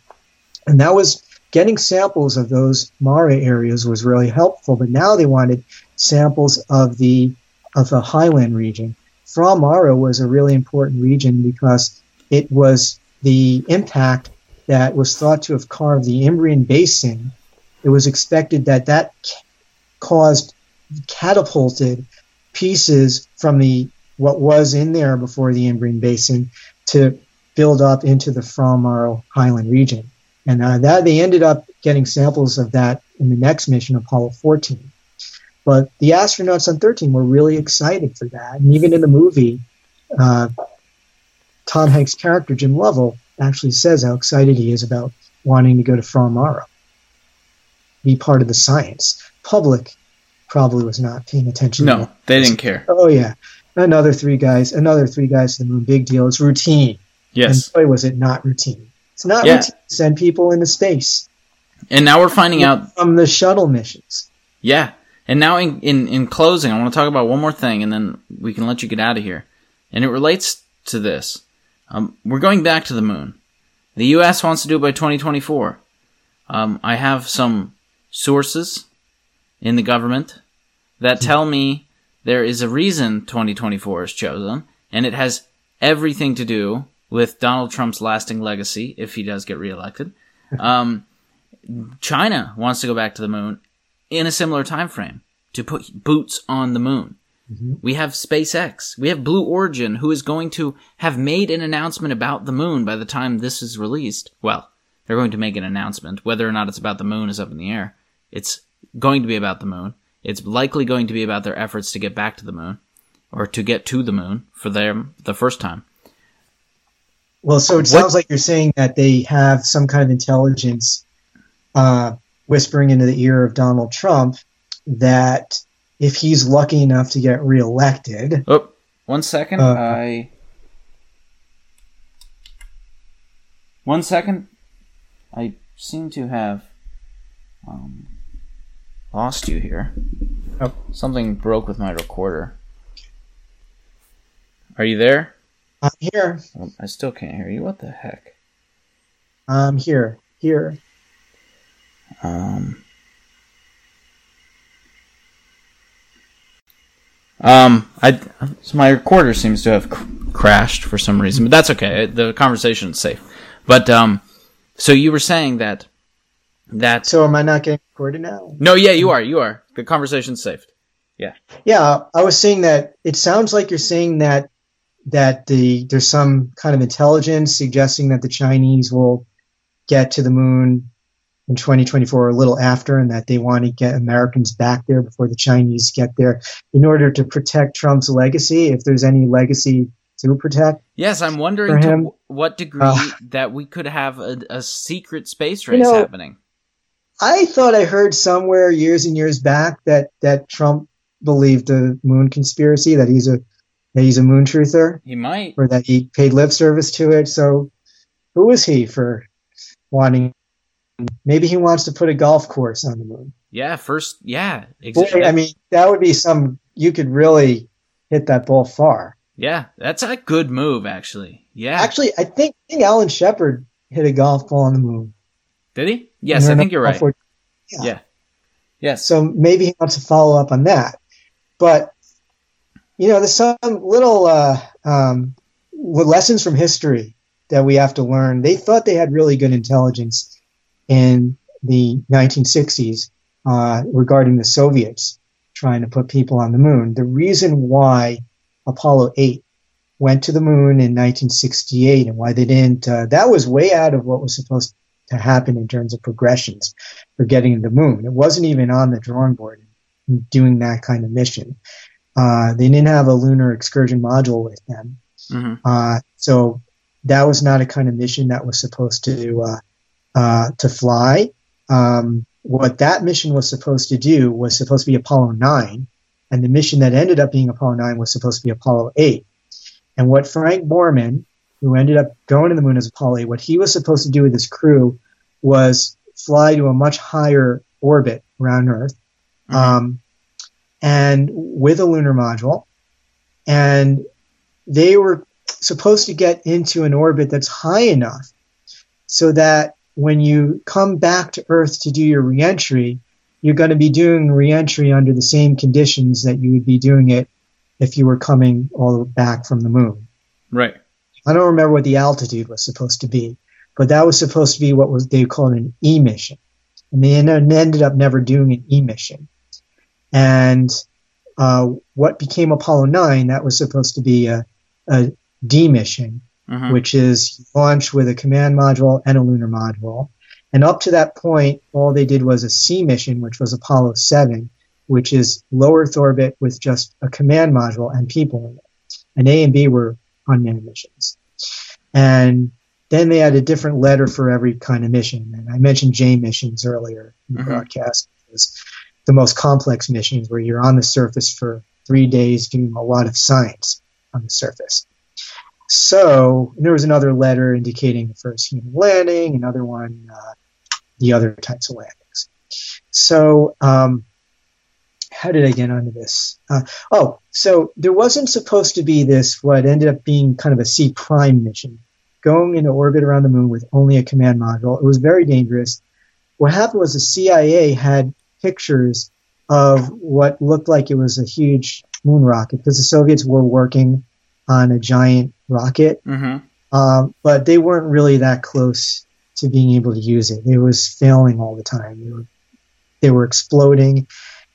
and that was getting samples of those mare areas was really helpful but now they wanted samples of the of the highland region. Fra Mauro was a really important region because it was the impact that was thought to have carved the Imbrian basin. It was expected that that caused catapulted pieces from the what was in there before the Imbrian basin to build up into the Fra Mauro highland region. And uh, that they ended up getting samples of that in the next mission, Apollo 14. But the astronauts on 13 were really excited for that. And even in the movie, uh, Tom Hanks' character, Jim Lovell, actually says how excited he is about wanting to go to Fra Mauro, be part of the science. Public probably was not paying attention. No, they didn't care. Oh, yeah. Another three guys, another three guys to the moon. Big deal. It's routine. Yes. And boy, was it not routine. It's not yeah. routine to send people into space. And now we're finding out from the shuttle missions. Yeah. And now, in, in, in closing, I want to talk about one more thing, and then we can let you get out of here. And it relates to this. Um, we're going back to the moon. The U.S. wants to do it by 2024. Um, I have some sources in the government that tell me there is a reason 2024 is chosen, and it has everything to do with Donald Trump's lasting legacy if he does get reelected. Um, China wants to go back to the moon in a similar time frame to put boots on the moon. Mm-hmm. We have SpaceX. We have Blue Origin, who is going to have made an announcement about the moon by the time this is released. Well, they're going to make an announcement. Whether or not it's about the moon is up in the air. It's going to be about the moon. It's likely going to be about their efforts to get back to the moon or to get to the moon for them the first time. Well, so it what? sounds like you're saying that they have some kind of intelligence uh, whispering into the ear of Donald Trump that if he's lucky enough to get reelected. Oh, one second. Uh, I. One second. I seem to have um, lost you here. Oh. Something broke with my recorder. Are you there? I'm here. Well, I still can't hear you. What the heck? I'm here. Here. Um. Um, I so my recorder seems to have cr- crashed for some reason, but that's okay. The conversation is safe. But um, so you were saying that that. So am I not getting recorded now? No, yeah, you are. You are. The conversation's saved. Yeah. Yeah, I was saying that it sounds like you're saying that that the there's some kind of intelligence suggesting that the Chinese will get to the moon in 2024 a little after and that they want to get Americans back there before the Chinese get there in order to protect Trump's legacy, if there's any legacy to protect. Yes, I'm wondering to what degree uh, that we could have a, a secret space race you know, happening. I thought I heard somewhere years and years back that, that Trump believed the moon conspiracy, that he's a that he's a moon truther. He might. Or that he paid lip service to it. So who is he for wanting Maybe he wants to put a golf course on the moon. Yeah, first, yeah, exactly. Boy, I mean, that would be some. You could really hit that ball far. Yeah, that's a good move, actually. Yeah, actually, I think, I think Alan Shepard hit a golf ball on the moon. Did he? Yes, I think you're right. Yeah. yeah. Yes. So maybe he wants to follow up on that, but you know, there's some little uh, um, lessons from history that we have to learn. They thought they had really good intelligence in the 1960s uh, regarding the Soviets trying to put people on the moon. The reason why Apollo 8 went to the moon in 1968 and why they didn't, uh, that was way out of what was supposed to happen in terms of progressions for getting to the moon. It wasn't even on the drawing board doing that kind of mission. Uh, they didn't have a lunar excursion module with them. Mm-hmm. Uh, so that was not a kind of mission that was supposed to uh, uh, to fly. Um, what that mission was supposed to do was supposed to be Apollo 9, and the mission that ended up being Apollo 9 was supposed to be Apollo 8. And what Frank Borman, who ended up going to the moon as Apollo 8, what he was supposed to do with his crew was fly to a much higher orbit around Earth, mm-hmm. um, and with a lunar module, and they were supposed to get into an orbit that's high enough so that when you come back to Earth to do your reentry, you're going to be doing reentry under the same conditions that you would be doing it if you were coming all back from the moon. Right. I don't remember what the altitude was supposed to be, but that was supposed to be what was they called an E mission, and they ended up never doing an E mission. And uh, what became Apollo 9, that was supposed to be a, a D mission, mm-hmm. which is launched with a command module and a lunar module. And up to that point, all they did was a C mission, which was Apollo 7, which is low Earth orbit with just a command module and people in it. And A and B were unmanned missions. And then they had a different letter for every kind of mission. And I mentioned J missions earlier in the mm-hmm. broadcast. Was the most complex missions where you're on the surface for three days doing a lot of science on the surface. So there was another letter indicating the first human landing, another one, uh, the other types of landings. So um, how did I get onto this? Uh, oh, so there wasn't supposed to be this what ended up being kind of a C prime mission, going into orbit around the moon with only a command module. It was very dangerous. what happened was the CIA had pictures of what looked like it was a huge moon rocket because the Soviets were working on a giant rocket, Mm-hmm. um, but they weren't really that close to being able to use it. It was failing all the time. They were, they were exploding,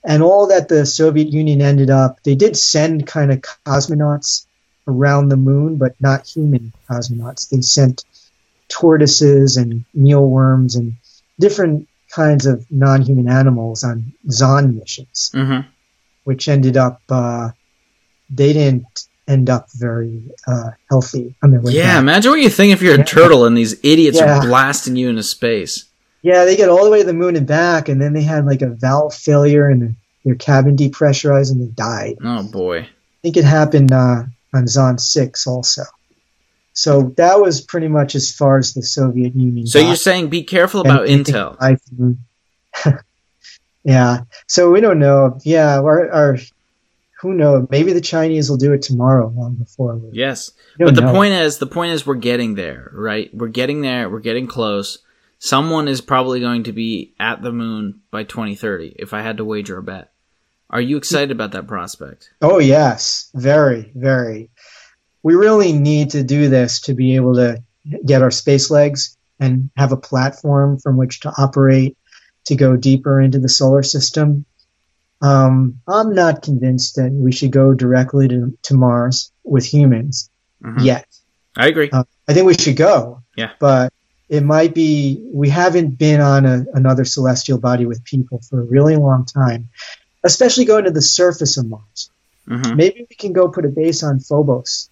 and all that the Soviet Union ended up. They did send kind of cosmonauts around the moon, but not human cosmonauts. They sent tortoises and mealworms and different kinds of non-human animals on Zond missions Mm-hmm. which ended up uh, they didn't end up very uh, healthy on their way Yeah, back. imagine what you think if you're a turtle and these idiots Yeah. are blasting you into space. Yeah, they get all the way to the moon and back, and then they had like a valve failure and their cabin depressurized, and they died. Oh boy. I think it happened uh, on Zond six also. So that was pretty much as far as the Soviet Union. So got. you're saying be careful about think intel. <laughs> yeah. So we don't know. Yeah. Our, our, who knows? Maybe the Chinese will do it tomorrow, long before. We, Yes. we But the know. point is, the point is, we're getting there, right? We're getting there. We're getting close. Someone is probably going to be at the moon by 2030. If I had to wager a bet, are you excited about that prospect? Oh yes, very, very. We really need to do this to be able to get our space legs and have a platform from which to operate to go deeper into the solar system. Um, I'm not convinced that we should go directly to, to Mars with humans Mhm. yet. I agree. Uh, I think we should go. Yeah. But it might be, we haven't been on a, another celestial body with people for a really long time, especially going to the surface of Mars. hmm Maybe we can go put a base on Phobos.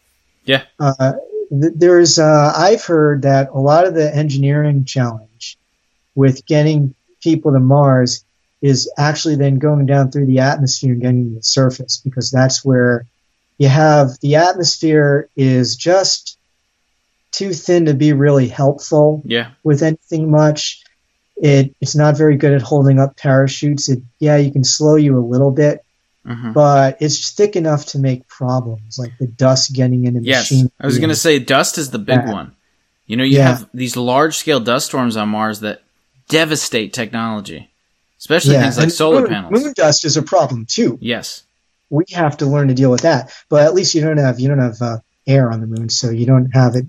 Yeah. Uh, th- there's, uh, I've heard that a lot of the engineering challenge with getting people to Mars is actually then going down through the atmosphere and getting to the surface because that's where you have the atmosphere is just too thin to be really helpful Yeah. with anything much. It, it's not very good at holding up parachutes. It, yeah, you can slow you a little bit, hmm but it's thick enough to make problems, like the dust getting into Yes. machine. I was going to say dust is the big Yeah. one. You know, you Yeah. have these large scale dust storms on Mars that devastate technology, especially things like and solar moon, panels. Moon dust is a problem too. Yes. We have to learn to deal with that. But at least you don't have you don't have uh, air on the moon, so you don't have it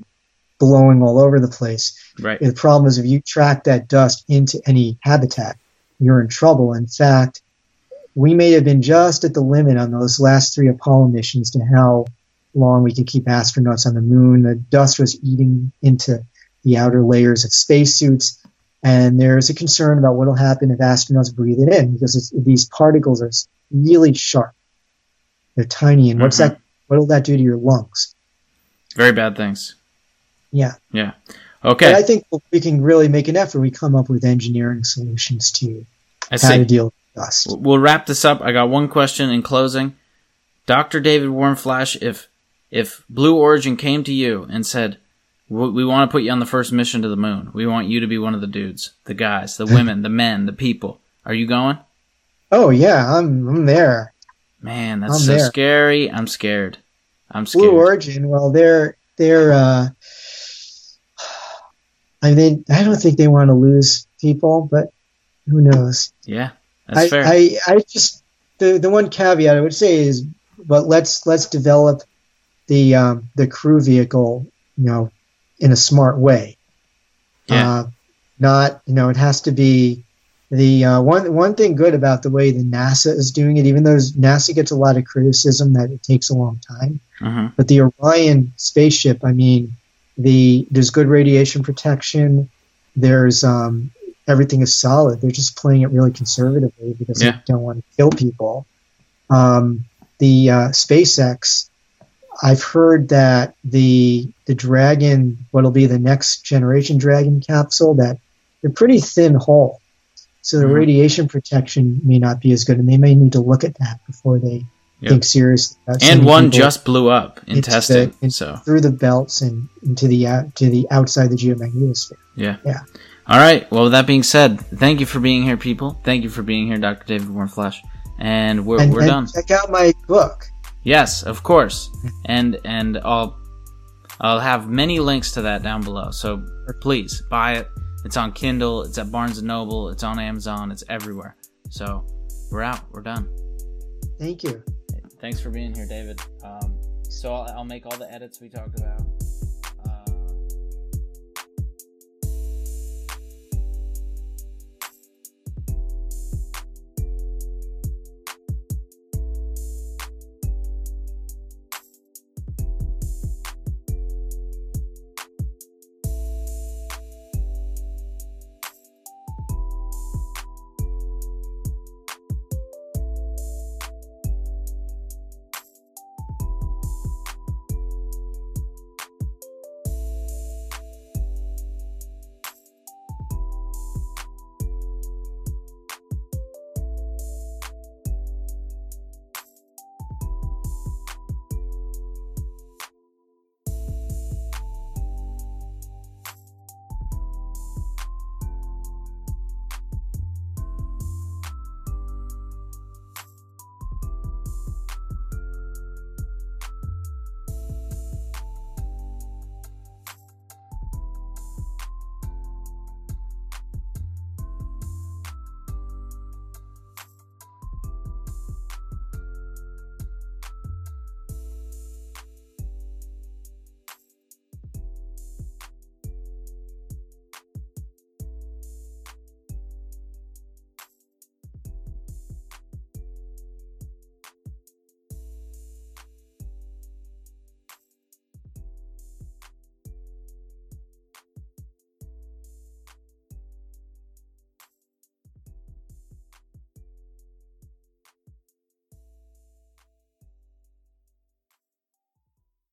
blowing all over the place. Right. The problem is if you track that dust into any habitat, you're in trouble. In fact, we may have been just at the limit on those last three Apollo missions to how long we could keep astronauts on the moon. The dust was eating into the outer layers of spacesuits. And there's a concern about what will happen if astronauts breathe it in because it's, these particles are really sharp. They're tiny. And what's Mhm. that? What will that do to your lungs? Very bad things. Yeah. Yeah. But Okay. I think we can really make an effort. We come up with engineering solutions to I how to deal with dust. We'll wrap this up. I got one question in closing. Dr. David Warmflash, if if Blue Origin came to you and said, "We want to put you on the first mission to the moon. We want you to be one of the dudes, the guys, the women, the men, the people. Are you going?" Oh yeah, I'm I'm there. Man, that's I'm so there. scary. I'm scared. I'm scared. Blue Origin. Well, they're they're. Uh, I mean, I don't think they want to lose people, but who knows? yeah, that's I, fair. I I just the the one caveat I would say is, but let's let's develop the um, the crew vehicle, you know, in a smart way. Yeah. Uh, not you know, it has to be the uh, one one thing good about the way the NASA is doing it, even though NASA gets a lot of criticism that it takes a long time. hmm But the Orion spaceship, I mean, the there's good radiation protection. There's um, everything is solid. They're just playing it really conservatively because Yeah. they don't want to kill people. Um, the uh, SpaceX, I've heard that the the Dragon, what'll be the next generation Dragon capsule, that they're pretty thin hull, so the Mhm. radiation protection may not be as good, and they may need to look at that before they Yep. think seriously. about And one just blew up in into the- so through the belts and into the out to the outside the geomagnetosphere. yeah. Yeah. All right. Well, with that being said, thank you for being here, people. Thank you for being here, Dr. David Warren And we're and, we're and done. check out my book. Yes, of course. And and I'll I'll have many links to that down below. So please buy it. It's on Kindle. It's at Barnes and Noble. It's on Amazon. It's everywhere. So we're out. We're done. Thank you. Thanks for being here, David. Um, so I'll, I'll make all the edits we talked about.